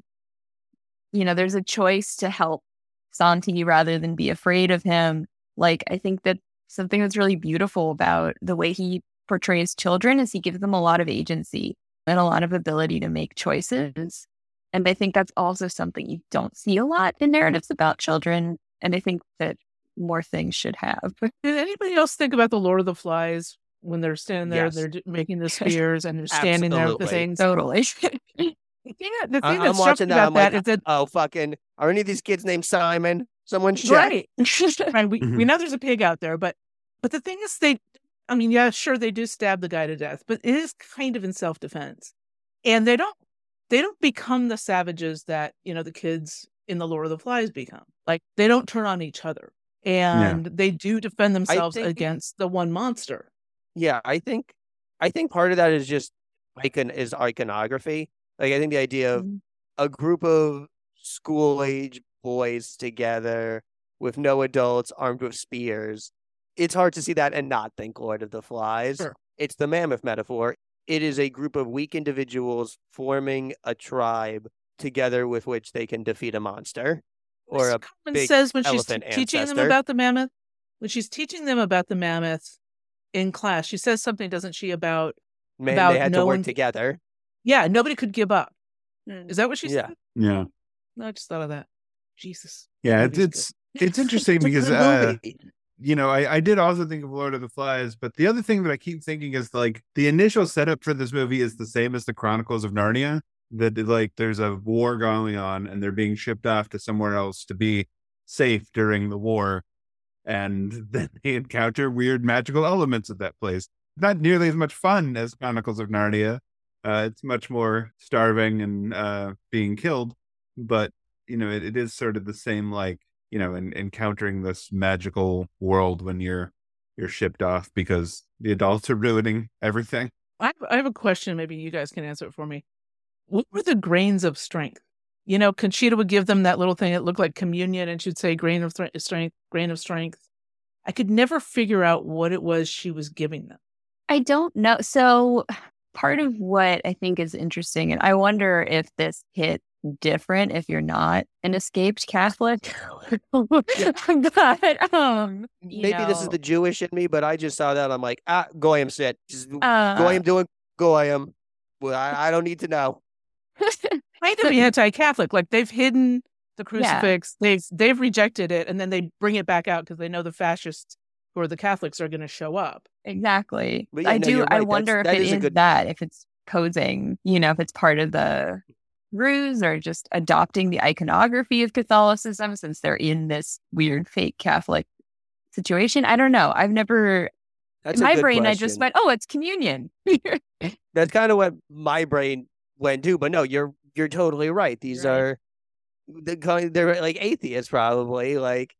you know, there's a choice to help Santi rather than be afraid of him. Like, I think that something that's really beautiful about the way he portrays children is he gives them a lot of agency and a lot of ability to make choices. And I think that's also something you don't see a lot in narratives about children. And I think that more things should have. anybody else think about the lord of the flies when they're standing there Yes. they're making the spears and they're standing there with the Absolutely. things Totally. the thing, that- the I- thing I'm that struck watching me that. about I'm that like, is that oh fucking, are any of these kids named Simon? Someone check. right right we, Mhm. we know there's a pig out there but but the thing is they i mean yeah sure they do stab the guy to death but it is kind of in self-defense and they don't they don't become the savages that you know the kids in the lord of the flies become like they don't turn on each other and they do defend themselves think- against the one monster Yeah, I think, I think part of that is just icon is iconography. Like I think the idea of Mhm. a group of school age boys together with no adults armed with spears. It's hard to see that and not think Lord of the Flies. Sure. It's the mammoth metaphor. It is a group of weak individuals forming a tribe together with which they can defeat a monster or Miss a Carmen big says when she's elephant teaching them about the mammoth when she's teaching them about the mammoth in class she says something doesn't she about man. About They had to work one- together. yeah nobody could give up is that what she Yeah. said Yeah, no i just thought of that jesus yeah. It's it's it's interesting because uh, you know, I, I did also think of Lord of the Flies, but the other thing that I keep thinking is like the initial setup for this movie is the same as the Chronicles of Narnia. That like there's a war going on and they're being shipped off to somewhere else to be safe during the war. And then they encounter weird magical elements at that place. Not nearly as much fun as Chronicles of Narnia. Uh, it's much more starving and uh, being killed, but you know, it, it is sort of the same like you know, and encountering this magical world when you're you're shipped off because the adults are ruining everything. I have, I have a question. Maybe you guys can answer it for me. What were the grains of strength? You know, Conchita would give them that little thing. It looked like communion, and she'd say grain of th- strength, grain of strength. I could never figure out what it was she was giving them. I don't know. So, part of what I think is interesting, and I wonder if this hit different if you're not an escaped Catholic. but um, Maybe know, this is the Jewish in me, but I just saw that. I'm like, ah, Goyim said, just uh, Goyim doing Goyim. Well, I, I don't need to know. Kind of anti-Catholic. Like they've hidden the crucifix. They've they've rejected it, and then they bring it back out because they know the fascists or the Catholics are going to show up. exactly. But yeah, I no, do. you're I right. That's- wonder that if it is is good- that, if it's posing, you know, if it's part of the ruse or just adopting the iconography of Catholicism since they're in this weird fake Catholic situation. I don't know. I've never That's in my good brain. I just question. went, oh, it's communion. That's kind of what my brain went to. But no, you're you're totally right. These Right. are. They're like atheists, probably. Like,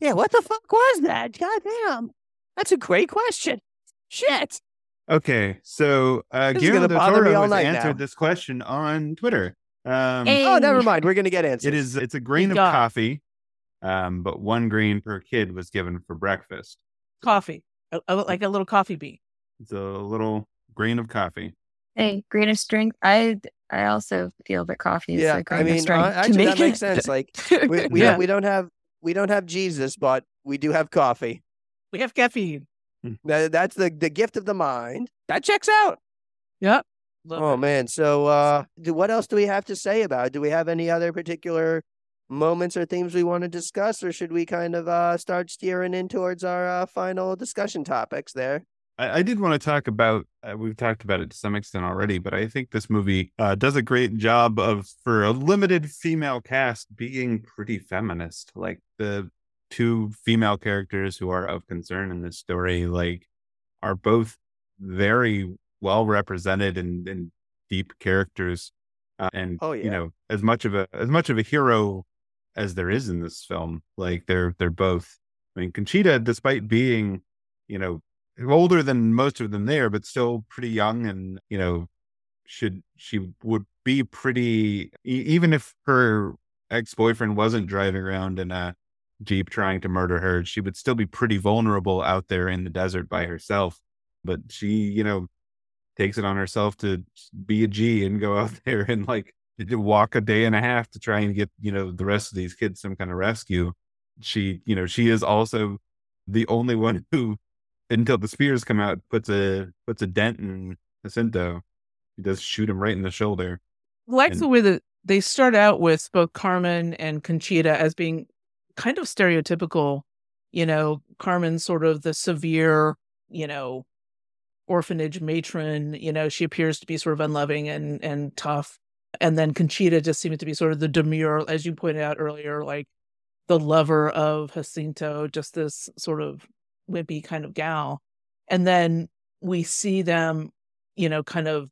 yeah, what the fuck was that? God damn, that's a great question. Shit. Okay, so uh, This is Guillermo gonna del Toro has answered now. this question on Twitter. Um, Hey. Oh, never mind. We're gonna get answers. it is it's a grain of God. coffee, um, but one grain per kid was given for breakfast. Coffee, a, a- like a little coffee bean. It's a little grain of coffee. Hey, grain of strength. I I also feel that coffee is Yeah, a grain I mean, of strength uh, to actually, make that makes it. sense. Like, we we, Yeah. don't, we don't have we don't have Jesus, but we do have coffee. We have caffeine. That, that's the the gift of the mind. That checks out. Yep. Love Oh it. man. So uh do what else do we have to say about it? Do we have any other particular moments or themes we want to discuss or should we kind of uh start steering in towards our uh, final discussion topics there? I, I did want to talk about. Uh, we've talked about it to some extent already, but I think this movie uh, does a great job of, for a limited female cast, being pretty feminist. Like the two female characters who are of concern in this story, like, are both very well represented and, and deep characters. Uh, and Oh, yeah. you know, as much of a as much of a hero as there is in this film, like they're they're both. I mean, Conchita, despite being, you know, older than most of them there, but still pretty young and, you know, should she would be pretty even if her ex-boyfriend wasn't driving around in a jeep trying to murder her, she would still be pretty vulnerable out there in the desert by herself. But she, you know, takes it on herself to be a G and go out there and like walk a day and a half to try and get, you know, the rest of these kids some kind of rescue. She, you know, she is also the only one who until the spears come out puts a puts a dent in Jacinto. He does shoot him right in the shoulder. Like And- the way that they start out with both Carmen and Conchita as being kind of stereotypical. You know, Carmen's sort of the severe, you know, orphanage matron. You know, she appears to be sort of unloving and and tough. And then Conchita just seems to be sort of the demure, as you pointed out earlier, like the lover of Jacinto, just this sort of wimpy kind of gal. And then we see them, you know, kind of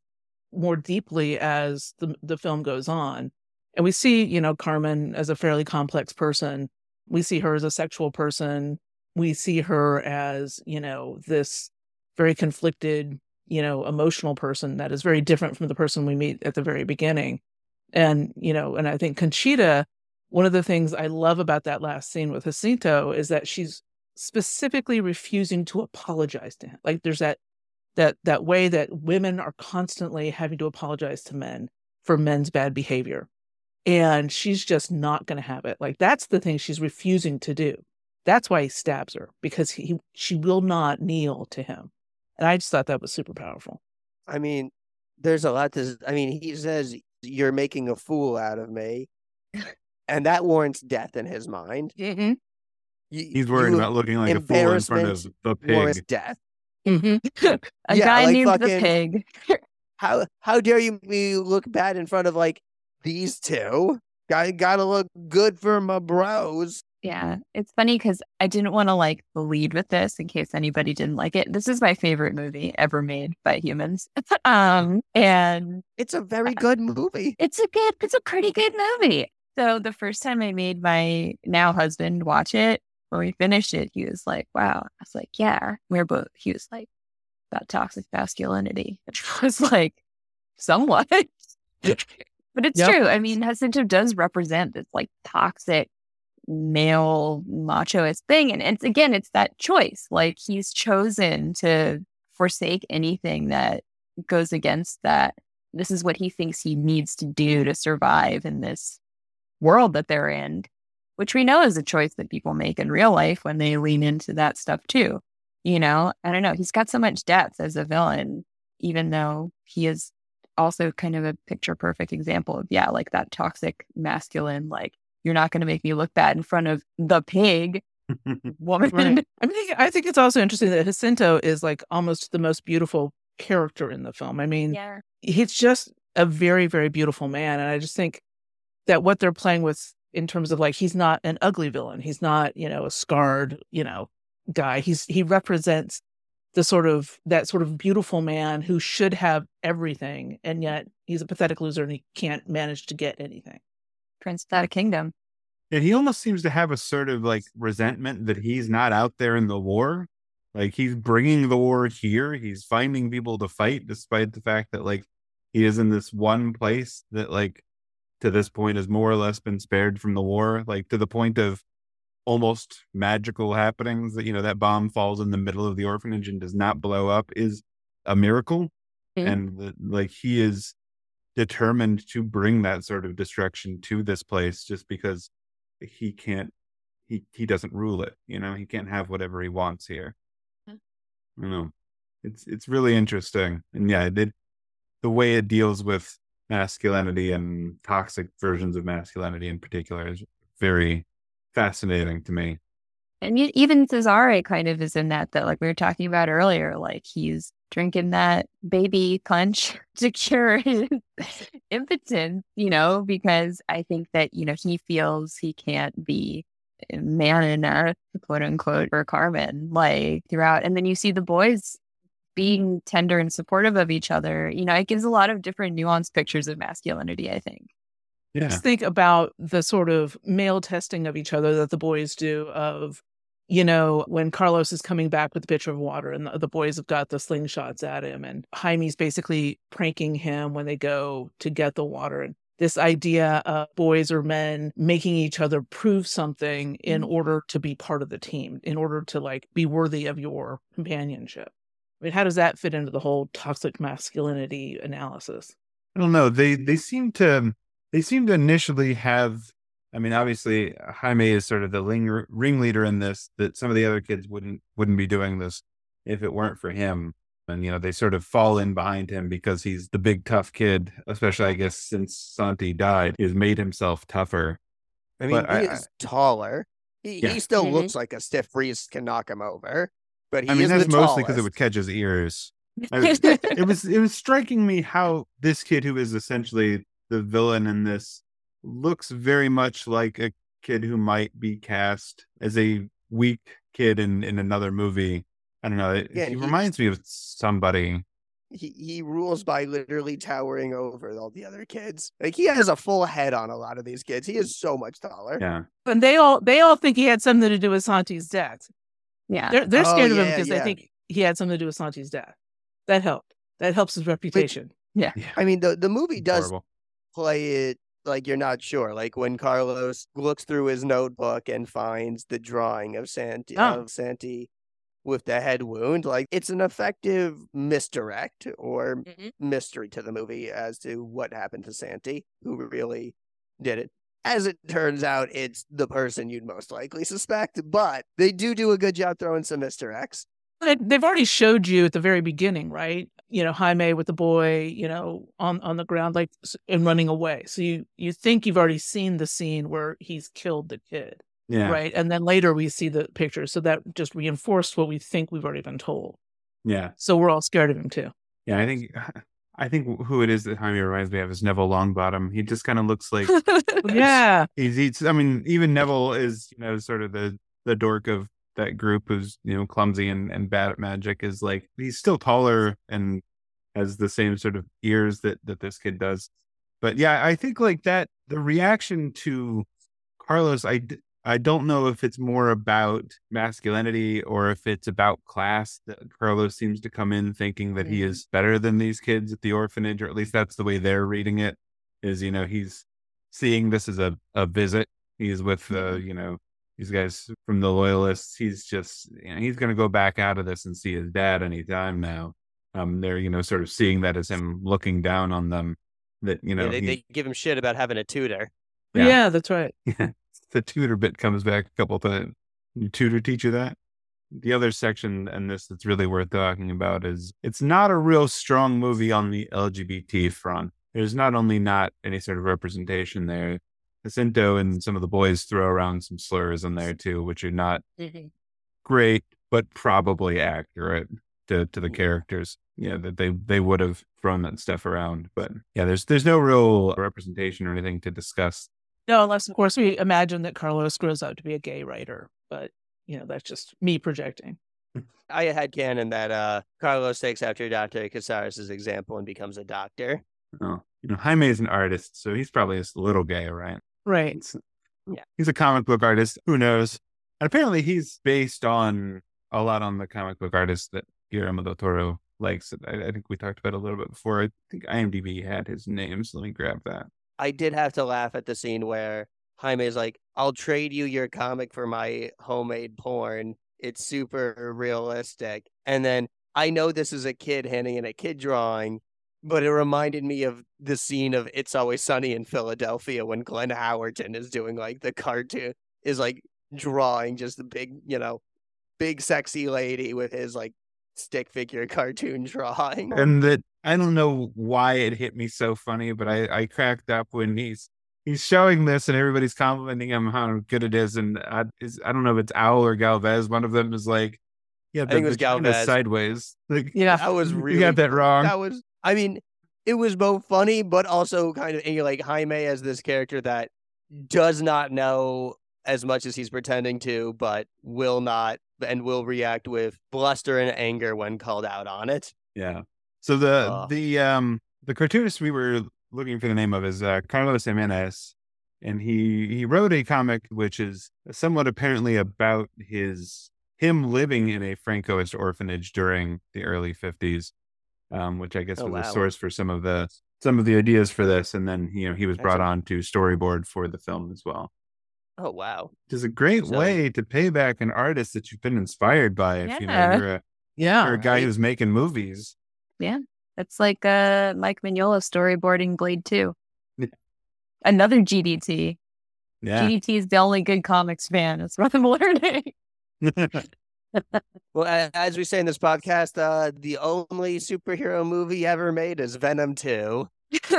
more deeply as the the film goes on. And we see, you know, Carmen as a fairly complex person. We see her as a sexual person. We see her as, you know, this very conflicted, you know, emotional person that is very different from the person we meet at the very beginning. And, you know, and I think Conchita, one of the things I love about that last scene with Jacinto is that she's specifically refusing to apologize to him. Like there's that that that way that women are constantly having to apologize to men for men's bad behavior. And she's just not going to have it. Like that's the thing she's refusing to do. That's why he stabs her because he she will not kneel to him. And I just thought that was super powerful. I mean, there's a lot to I mean, he says you're making a fool out of me. and that warrants death in his mind. Mm-hmm. You, He's worried you about looking like a fool in front of embarrassment the or pig. death. Mm-hmm. A Yeah, guy like named the pig. How how dare you me look bad in front of like these two? I gotta look good for my bros. Yeah, it's funny because I didn't want to like lead with this in case anybody didn't like it. This is my favorite movie ever made by humans. um, and It's a very good movie. it's a good, it's a pretty good movie. So the first time I made my now husband watch it, when we finished it, he was like, "Wow." I was like, "Yeah." We're both. He was like, "About toxic masculinity." And I was like, "Somewhat." but it's Yep. true. I mean, Jacinto does represent this like toxic male machoist thing, and it's again, it's that choice. Like he's chosen to forsake anything that goes against that. This is what he thinks he needs to do to survive in this world that they're in, which we know is a choice that people make in real life when they lean into that stuff too. You know, I don't know. He's got so much depth as a villain, even though he is also kind of a picture perfect example of, yeah, like that toxic masculine, like, you're not going to make me look bad in front of the pig woman. Right. I mean, I think it's also interesting that Jacinto is like almost the most beautiful character in the film. I mean, Yeah. he's just a very, very beautiful man. And I just think that what they're playing with in terms of like, he's not an ugly villain. He's not, you know, a scarred, you know, guy. He's, he represents the sort of, that sort of beautiful man who should have everything. And yet he's a pathetic loser and he can't manage to get anything. Prince without a kingdom. And he almost seems to have a sort of like resentment that he's not out there in the war. Like he's bringing the war here. He's finding people to fight, despite the fact that like he is in this one place that like to this point has more or less been spared from the war. Like to the point of almost magical happenings that you know that bomb falls in the middle of the orphanage and does not blow up is a miracle. Mhm. And the, like he is determined to bring that sort of destruction to this place just because he can't he he doesn't rule it you know he can't have whatever he wants here i don't know it's it's really interesting and yeah it did the way it deals with masculinity and toxic versions of masculinity in particular is very fascinating to me And even Cesare kind of is in that, that like we were talking about earlier, like he's drinking that baby punch to cure his impotence, you know, because I think that, you know, he feels he can't be man enough, quote unquote, for Carmen, like throughout. And then you see the boys being tender and supportive of each other. You know, it gives a lot of different nuanced pictures of masculinity, I think. yeah Just think about the sort of male testing of each other that the boys do of, you know, when Carlos is coming back with a pitcher of water and the, the boys have got the slingshots at him and Jaime's basically pranking him when they go to get the water. And this idea of boys or men making each other prove something in mm-hmm. order to be part of the team, in order to like be worthy of your companionship. I mean, how does that fit into the whole toxic masculinity analysis? I don't know. They they seem to they seem to initially have. I mean, obviously, Jaime is sort of the ling- ringleader in this. That some of the other kids wouldn't wouldn't be doing this if it weren't for him. And you know, they sort of fall in behind him because he's the big tough kid. Especially, I guess, since Santi died, he's made himself tougher. I mean, But he I- is taller. He, Yeah. he still Mhm. looks like a stiff breeze can knock him over, but he I mean, that's the mostly because it would catch his ears. I- it was it was striking me how this kid who is essentially the villain in this looks very much like a kid who might be cast as a weak kid in in another movie. I don't know. It, Yeah, he he's- reminds me of somebody. he he rules by literally towering over all the other kids. Like he has a full head on a lot of these kids. He is so much taller. Yeah. And they all they all think he had something to do with Santi's death. Yeah. They're they're Oh, scared of him yeah, because they think he had something to do with Santi's death. That helped. That helps his reputation. Yeah. I mean, the the movie does Horrible. play it like you're not sure. Like when Carlos looks through his notebook and finds the drawing of Santi Oh. of Santi with the head wound, like it's an effective misdirect or Mhm. mystery to the movie as to what happened to Santi, who really did it. As it turns out, it's the person you'd most likely suspect, but they do do a good job throwing some Mr. X. they've already showed you at the very beginning, right? You know, Jaime with the boy, you know, on on the ground, like s- and running away. So you you think you've already seen the scene where he's killed the kid. Yeah. right? And then later we see the pictures, so that just reinforced what we think we've already been told. Yeah. So we're all scared of him too. Yeah. I think I think who it is that Jaime reminds me of is Neville Longbottom. He just kind of looks like yeah, he's, he's I mean, even Neville is, you know, sort of the the dork of that group who's, you know, clumsy and, and bad at magic is like he's still taller and has the same sort of ears that that this kid does. But yeah, I think like that the reaction to Carlos, I I don't know if it's more about masculinity or if it's about class. That Carlos seems to come in thinking that he Mhm. is better than these kids at the orphanage, or at least that's the way they're reading it. Is you know he's seeing this as a a visit. He's with uh, you know these guys from the loyalists. He's just you know, he's going to go back out of this and see his dad anytime now. Um, they're you know sort of seeing that as him looking down on them. That you know Yeah, they, he- they give him shit about having a tutor. Yeah. yeah, that's right. the tutor bit comes back a couple times. Your tutor teach you that? The other section and this that's really worth talking about is it's not a real strong movie on the LGBT front. There's not only not any sort of representation there. Jacinto and some of the boys throw around some slurs in there too, which are not mm-hmm. great, but probably accurate to, to the mm-hmm. characters. Yeah, that they they would have thrown that stuff around. But yeah, there's there's no real representation or anything to discuss No, unless of course we imagine that Carlos grows up to be a gay writer, but you know that's just me projecting. I had canon that uh, Carlos takes after Dr. Casares' example and becomes a doctor. Oh, you know, Jaime is an artist, so he's probably just a little gay, right? Right. It's- Yeah. He's a comic book artist. Who knows? And apparently, he's based on a lot on the comic book artist that Guillermo del Toro likes. I, I think we talked about it a little bit before. I think IMDb had his name, so let me grab that. I did have to laugh at the scene where Jaime is like, I'll trade you your comic for my homemade porn. It's super realistic. And then I know this is a kid handing in a kid drawing, but it reminded me of the scene of It's Always Sunny in Philadelphia when Glenn Howerton is doing like the cartoon, is like drawing just the big, you know, big sexy lady with his like stick figure cartoon drawing. And that I don't know why it hit me so funny, but I, I cracked up when he's he's showing this and everybody's complimenting him how good it is. And I, is, I don't know if it's Owl or Galvez. One of them is like, yeah, the, think it was Galvez. sideways. Like, Yeah. That was you got that wrong. that was i mean it was both funny but also kind of and you're like jaime as this character that does not know as much as he's pretending to but will not and will react with bluster and anger when called out on it Yeah. So the Ugh. the um the cartoonist we were looking for the name of is uh, Carlos Giménez, and he he wrote a comic which is somewhat apparently about his him living in a Francoist orphanage during the early fifties, um, which I guess Oh, was wow. a source for some of the some of the ideas for this, and then you know he was brought on to storyboard for the film as well. oh wow Which is a great So- way to pay back an artist that you've been inspired by. If you know Yeah. you're a, Yeah. you're a guy right. who's making movies. That's like uh, Mike Mignola storyboarding Blade 2. Yeah. Another GDT. Yeah. GDT is the only good comics fan. That's what I'm learning. well as we say in this podcast uh the only superhero movie ever made is venom 2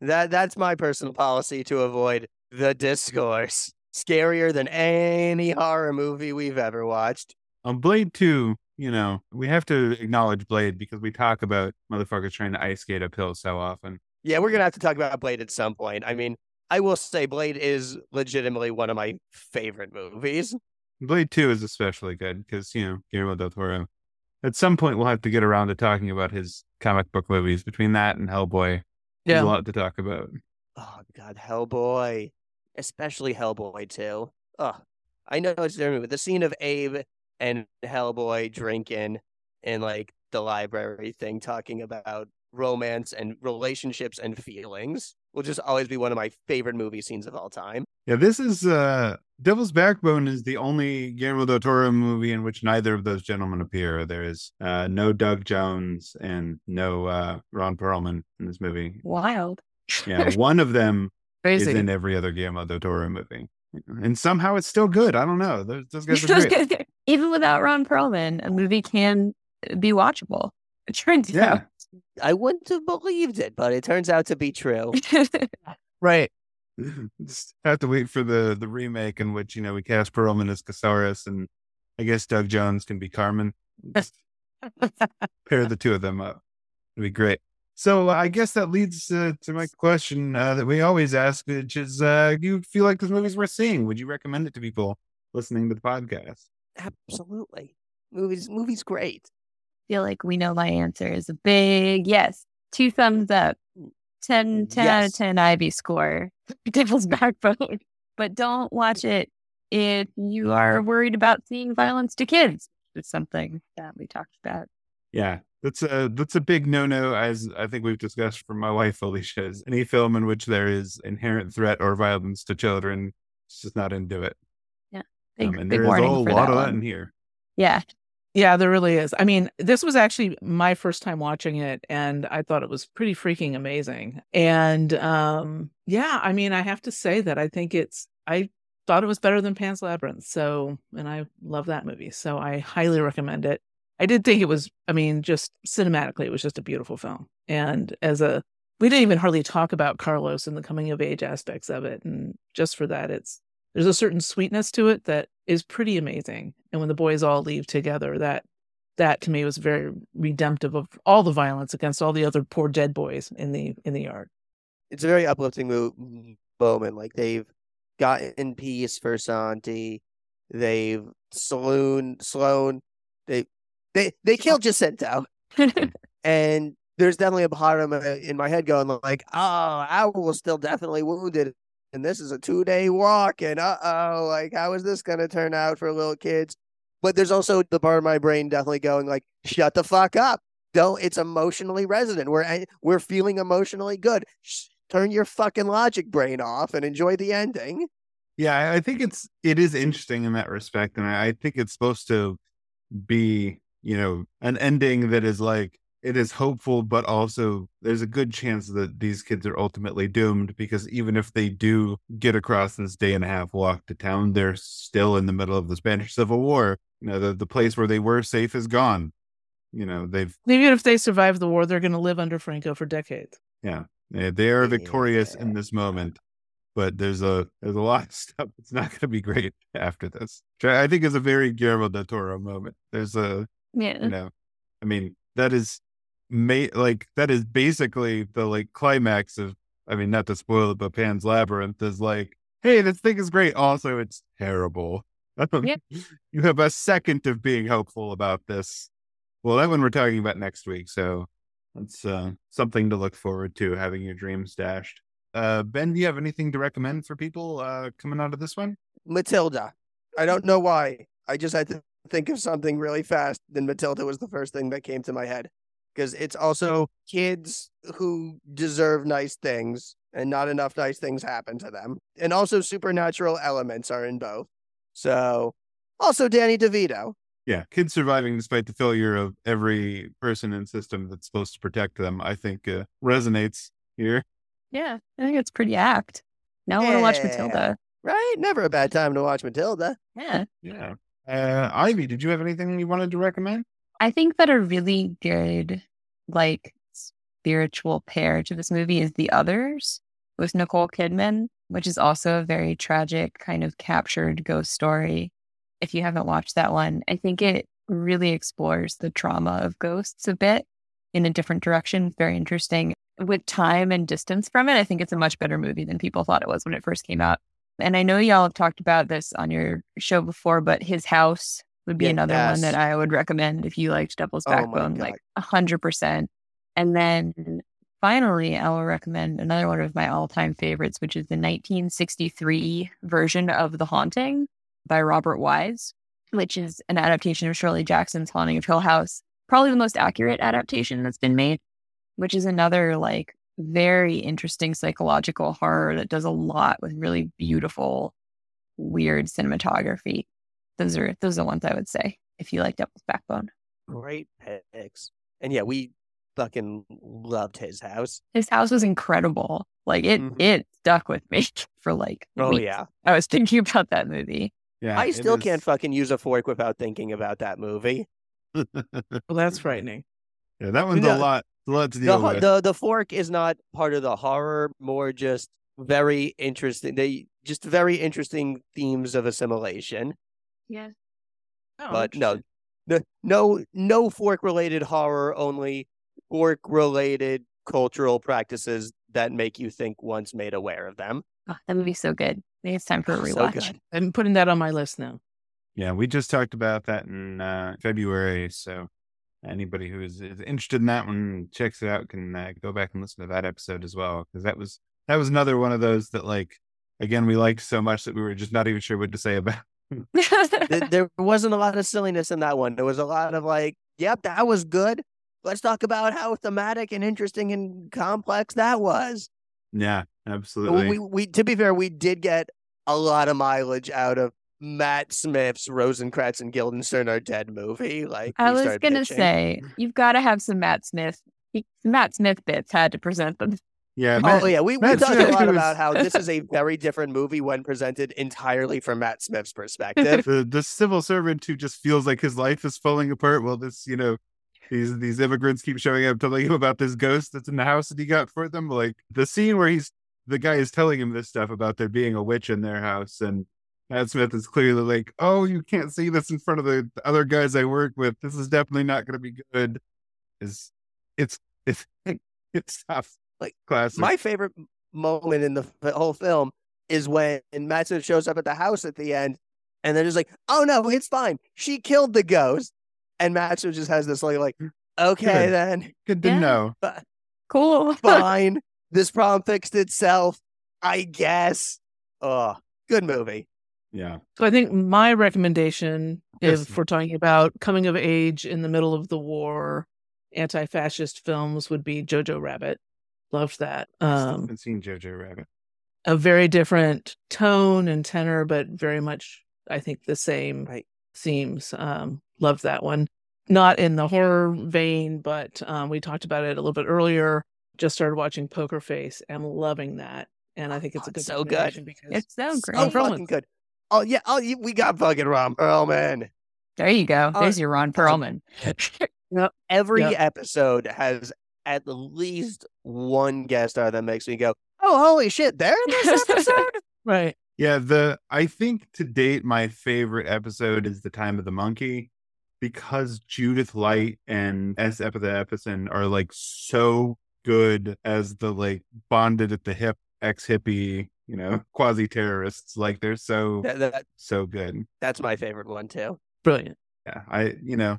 that that's my personal policy to avoid the discourse scarier than any horror movie we've ever watched On Blade 2, you know, we have to acknowledge Blade because we talk about motherfuckers trying to ice skate uphill so often. Yeah, we're gonna have to talk about Blade at some point. I mean, I will say Blade is legitimately one of my favorite movies. Blade 2 is especially good because, you know, Guillermo del Toro. At some point, we'll have to get around to talking about his comic book movies. Between that and Hellboy, there's Yeah. a lot to talk about. Oh God, Hellboy, especially Hellboy Two. Oh, I know it's different, but the scene of Abe and Hellboy drinking in like the library thing, talking about romance and relationships and feelings, will just always be one of my favorite movie scenes of all time. Yeah, this is uh Devil's Backbone is the only Guillermo del Toro movie in which neither of those gentlemen appear. There is uh, no Doug Jones and no uh, Ron Perlman in this movie. Wild. Yeah, one of them is Crazy. in every other Guillermo del Toro movie. And somehow it's still good. I don't know. Those, those guys are great. Even without Ron Perlman, a movie can be watchable. It turns Yeah. out. I wouldn't have believed it, but it turns out to be true. Right. Just have to wait for the the remake in which you know we cast Perlman as Casares, and I guess Doug Jones can be Carmen. Pair the two of them up. It'd be great. So I guess that leads uh, to my question uh, that we always ask, which is, uh, do you feel like this movie's worth seeing? Would you recommend it to people listening to the podcast? Absolutely. Movies movies great. feel like we know my answer is a big yes. Two thumbs up. 10, 10 out of 10 Ivy score. Devil's Backbone. But don't watch it if you are worried about seeing violence to kids. It's something that we talked about. Yeah, that's a that's a big no no. As I think we've discussed from my wife Alicia, is any film in which there is inherent threat or violence to children, it's just not into it. Big, Um, and big there is a warning whole for lot that of that one. in here. Yeah. Yeah, there really is. I mean, this was actually my first time watching it and I thought it was pretty freaking amazing. And um yeah, I mean, I have to say that I think it's I thought it was better than Pan's Labyrinth. So, and I love that movie. So, I highly recommend it. I did think it was I mean, just cinematically it was just a beautiful film. And as a we didn't even hardly talk about Carlos and the coming of age aspects of it and just for that it's there's a certain sweetness to it that is pretty amazing. And when the boys all leave together, that that to me was very redemptive of all the violence against all the other poor dead boys in the in the yard. It's a very uplifting mo- moment. Like they've gotten peace for Santi. They've Sloan Sloan. They they they killed Jacinto. And there's definitely a part of my, in my head going like, ah, oh, Owl was still definitely wounded. And this is a two day walk. And uh oh, like, how is this to turn out for little kids? But there's also the part of my brain definitely going like, shut the fuck up. Don't, it's emotionally resonant. We're, we're feeling emotionally good. Shh, turn your fucking logic brain off and enjoy the ending. Yeah, I- I think it's it is interesting in that respect, and I I think it's supposed to be you know an ending that is like it is hopeful, but also there's a good chance that these kids are ultimately doomed because even if they do get across this day and a half walk to town, they're still in the middle of the Spanish Civil War. You know, the the place where they were safe is gone. You know, they've Even if they survive the war, they're going to live under Franco for decades. yeah, they they are victorious in this moment, but there's a there's a lot of stuff that's not going to be great after this. Which I I think is a very Guillermo del Toro moment. There's a yeah. you know, I mean that is may like that is basically the like climax of. I mean, not to spoil it, but Pan's Labyrinth is like, hey, this thing is great. Also, it's terrible. Yeah. You have a second of being hopeful about this. Well, that one we're talking about next week, so that's uh, something to look forward to. Having your dreams dashed. Uh, ben, do you have anything to recommend for people uh, coming out of this one? Matilda. I don't know why. I just had to think of something really fast. Then Matilda was the first thing that came to my head. Because it's also kids who deserve nice things and not enough nice things happen to them. And also supernatural elements are in both. So also Danny DeVito. Yeah, kids surviving despite the failure of every person and system that's supposed to protect them. I think uh, resonates here. Yeah. I think it's pretty apt. Now I want to watch Matilda. Right? Never a bad time to watch Matilda. Yeah. Yeah. Uh, Ivy, did you have anything you wanted to recommend? I think that a really good, like, spiritual pair to this movie is The Others with Nicole Kidman, which is also a very tragic, kind of captured ghost story. If you haven't watched that one, I think it really explores the trauma of ghosts a bit in a different direction. Very interesting. With time and distance from it, I think it's a much better movie than people thought it was when it first came out. And I know y'all have talked about this on your show before, but His House would be another one that I would recommend if you liked Devil's Oh Backbone, like a hundred percent. And then finally, I will recommend another one of my all-time favorites, which is the 1963 version of The Haunting by Robert Wise, which is an adaptation of Shirley Jackson's Haunting of Hill House, probably the most accurate adaptation that's been made, which is another like very interesting psychological horror that does a lot with really beautiful, weird cinematography. Those are those are the ones I would say if you like Devil's Backbone. Great picks. And yeah, we fucking loved his house. His house was incredible. Like it Mhm. it stuck with me for like Oh weeks. yeah. I was thinking about that movie. Yeah, I still is- can't fucking use a fork without thinking about that movie. Well, that's frightening. yeah, that one's No, a lot, a lot to deal ho- with. the the fork is not part of the horror, more just very interesting. They just very interesting themes of assimilation. Yeah. Oh, but no, interesting. no, no, no fork related horror. Only fork related cultural practices that make you think once made aware of them. Oh, that would be so good. Maybe it's time for a So rewatch. good. I'm putting that on my list now. Yeah, we just talked about that in uh, February. So anybody who is, is interested in that one checks it out can uh, go back and listen to that episode as well because that was that was another one of those that like again we liked so much that we were just not even sure what to say about. Hmm. Th- there wasn't a lot of silliness in that one. There was a lot of like, yep, that was good. Let's talk about how thematic and interesting and complex that was. Yeah, absolutely. We, we, to be fair, we did get a lot of mileage out of Matt Smith's Rosencrantz and Guildenstern are dead movie. Like I was gonna pitching. say you've got to have some Matt Smith. He, Matt Smith bits had to present them. Yeah, Oh yeah, we, we Matt talked a lot was- about how this is a very different movie when presented entirely from Matt Smith's perspective. the the civil servant who just feels like his life is falling apart. Well, this you know these these immigrants keep showing up telling him about this ghost that's in the house that he got for them. Like the scene where he's the guy is telling him this stuff about there being a witch in their house, and Matt Smith is clearly like, "Oh, you can't see this in front of the, the other guys I work with. This is definitely not going to be good." Is it's it's it's tough. Like, classic. My favorite moment in the f- whole film is when Matt Smith shows up at the house at the end, and they're just like, "Oh no, it's fine. She killed the ghost," and Matt Smith just has this like, like mm, "Okay Good. then, Good to Yeah. know. Cool. fine. this problem fixed itself, I guess." Oh, good movie. Yeah. So I think my recommendation, Yes. if we're talking about coming of age in the middle of the war, anti-fascist films, would be Jojo Rabbit. Loved that. Um, I still haven't seen Jojo Rabbit. a very different tone and tenor, but very much, I think, the same Right. themes. Um, loved that one. Not in the horror vein, but um, we talked about it a little bit earlier. Just started watching Poker Face. I'm loving that, and I think it's a Oh, good so good. recommendation because It's so So great. Ron Perlman. fucking good. Oh yeah. Oh, we got fucking Ron Perlman. There you go. Uh, There's your Ron Perlman. Every Yep. episode has at least one guest star that makes me go, "Oh, holy shit! They're in this episode." right. Yeah, the I think to date my favorite episode is the Time of the Monkey because Judith Light and S. Epatha Merkerson are like so good as the like bonded at the hip ex hippie, you know, quasi terrorists. Like they're so That- that- so good. that's my favorite one too. Brilliant. Yeah, I you know,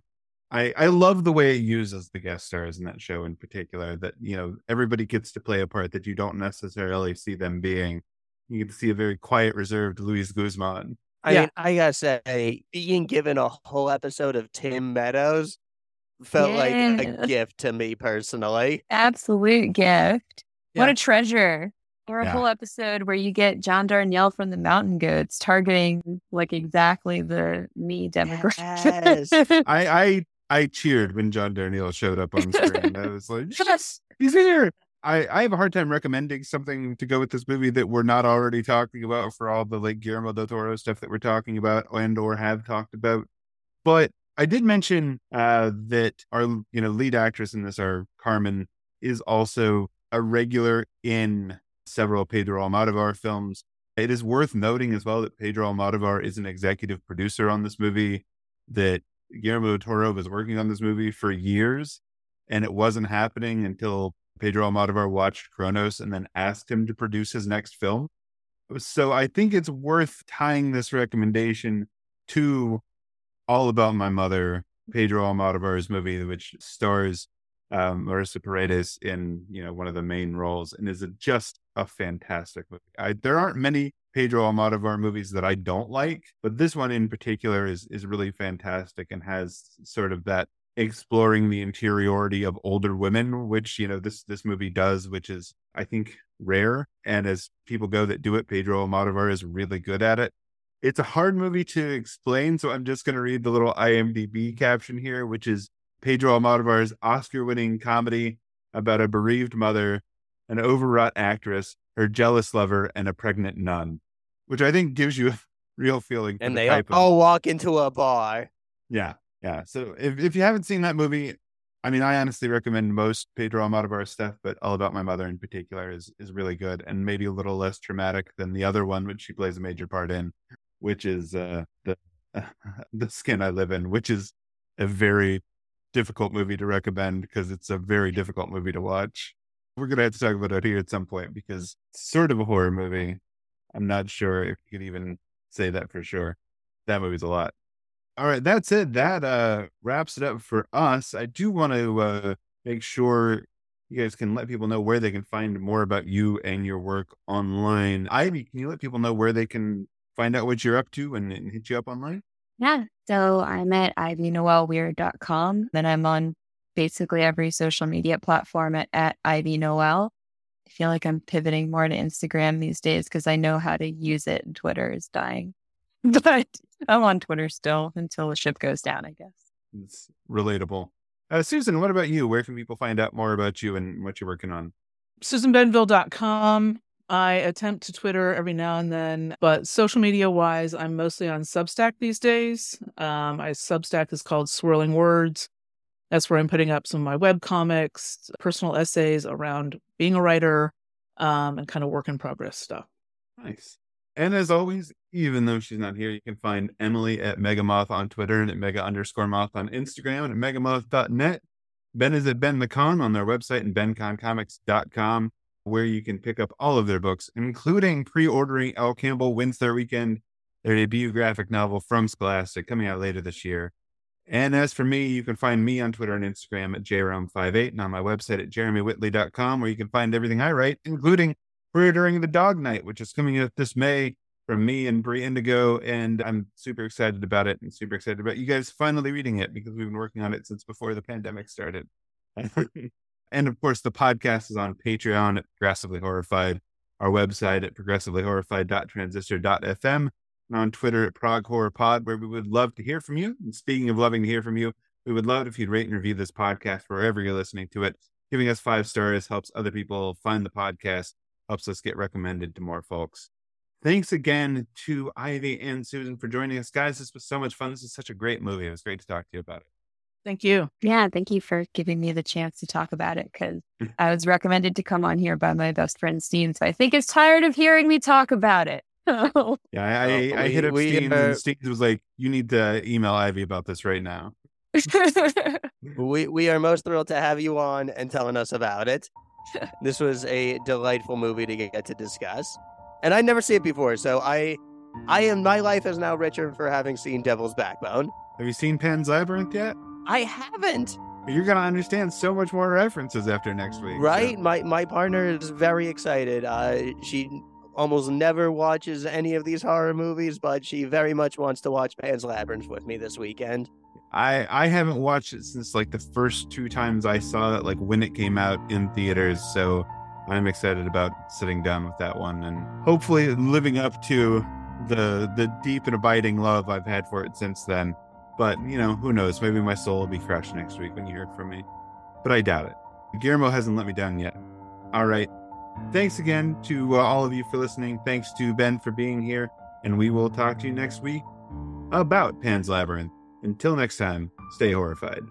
I I love the way it uses the guest stars in that show in particular. That you know everybody gets to play a part that you don't necessarily see them being. You get to see a very quiet, reserved Luis Guzman. I Yeah. mean, I gotta say, being given a whole episode of Tim Meadows felt like a gift to me personally. Absolute gift. What a treasure. Or a Yeah. whole episode where you get John Darnielle from the Mountain Goats targeting like exactly the me demographic. I I I cheered when John Darnielle showed up on screen. I was like, yes, he's here. I, I have a hard time recommending something to go with this movie that we're not already talking about for all the like Guillermo del Toro stuff that we're talking about and or have talked about. But I did mention uh, that our you know lead actress in this, our Carmen, is also a regular in several Pedro Almodovar films. It is worth noting as well that Pedro Almodovar is an executive producer on this movie. That Guillermo del Toro was working on this movie for years, and it wasn't happening until Pedro Almodovar watched Cronos and then asked him to produce his next film. So I think it's worth tying this recommendation to All About My Mother, Pedro Almodovar's movie, which stars um, Marisa Paredes in you know one of the main roles and is a, just a fantastic movie. I, there aren't many Pedro Almodovar movies that I don't like, but this one in particular is is really fantastic and has sort of that exploring the interiority of older women, which you know this this movie does, which is I think rare. And as people go that do it, Pedro Almodovar is really good at it. It's a hard movie to explain, so I'm just going to read the little IMDb caption here, which is Pedro Almodovar's Oscar-winning comedy about a bereaved mother, an overwrought actress, her jealous lover, and a pregnant nun, which I think gives you a real feeling. for And the they type of- all walk into a bar. yeah, yeah. So if, if you haven't seen that movie, I mean, I honestly recommend most Pedro Almodovar stuff, but All About My Mother in particular is is really good and maybe a little less traumatic than the other one, which she plays a major part in, which is uh, the uh, the Skin I Live in, which is a very difficult movie to recommend because it's a very difficult movie to watch. We're gonna have to talk about it here at some point because it's sort of a horror movie. I'm not sure if you could even say that for sure. That movie's a lot. All right, that's it. That uh wraps it up for us. I do want to uh make sure you guys can let people know where they can find more about you and your work online. Ivy, can you let people know where they can find out what you're up to and, and hit you up online? Yeah. So I'm at ivynoelleweir.com. Then I'm on basically every social media platform at, at Ivy Noelle. I feel like I'm pivoting more to Instagram these days because I know how to use it and Twitter is dying. But I'm on Twitter still until the ship goes down, I guess. It's relatable. Uh, Susan, what about you? Where can people find out more about you and what you're working on? SusanBeneville.com. I attempt to Twitter every now and then, but social media wise, I'm mostly on Substack these days. Um, my Substack is called Swirling Words. That's where I'm putting up some of my web comics, personal essays around being a writer, um, and kind of work in progress stuff. Nice. And as always, even though she's not here, you can find Emily at Megamoth on Twitter and at Mega underscore Moth on Instagram and at megamoth.net. Ben is at Ben McCon on their website and benconcomics.com, where you can pick up all of their books, including pre ordering Al Campbell Wins Their Weekend, their debut graphic novel from Scholastic, coming out later this year. And as for me, you can find me on Twitter and Instagram at jrome58 and on my website at jeremywhitley.com, where you can find everything I write, including We're During the Dog Knight, which is coming out this May from me and Bre Indigo. And I'm super excited about it and super excited about you guys finally reading it because we've been working on it since before the pandemic started. and of course, the podcast is on Patreon at Progressively Horrified, our website at progressivelyhorrified.transistor.fm on Twitter at Prog Horror Pod, where we would love to hear from you. And speaking of loving to hear from you, we would love if you'd rate and review this podcast wherever you're listening to it. Giving us five stars helps other people find the podcast, helps us get recommended to more folks. Thanks again to Ivy and Susan for joining us. Guys, this was so much fun. This is such a great movie. It was great to talk to you about it. Thank you. Yeah, thank you for giving me the chance to talk about it because I was recommended to come on here by my best friend Steve. So I think it's tired of hearing me talk about it. Yeah, I, I, Oh, I hit we- up we, Steve, uh, and Steve was like, "You need to email Ivy about this right now." We we are most thrilled to have you on and telling us about it. this was a delightful movie to get to discuss, and I'd never seen it before. So I, I am my life is now richer for having seen Devil's Backbone. Have you seen Pan's Labyrinth yet? I haven't. You're gonna understand so much more references after next week, so- Right, my my partner is very excited. Uh, she almost never watches any of these horror movies, but she very much wants to watch Pan's Labyrinth with me this weekend. I I haven't watched it since like the first two times I saw it, like when it came out in theaters. So I'm excited about sitting down with that one and hopefully living up to the the deep and abiding love I've had for it since then. But you know, who knows? Maybe my soul will be crushed next week when you hear from me. But I doubt it. Guillermo hasn't let me down yet. All right. Thanks again to uh, all of you for listening. Thanks to Ben for being here. And we will talk to you next week about Pan's Labyrinth. Until next time, stay horrified.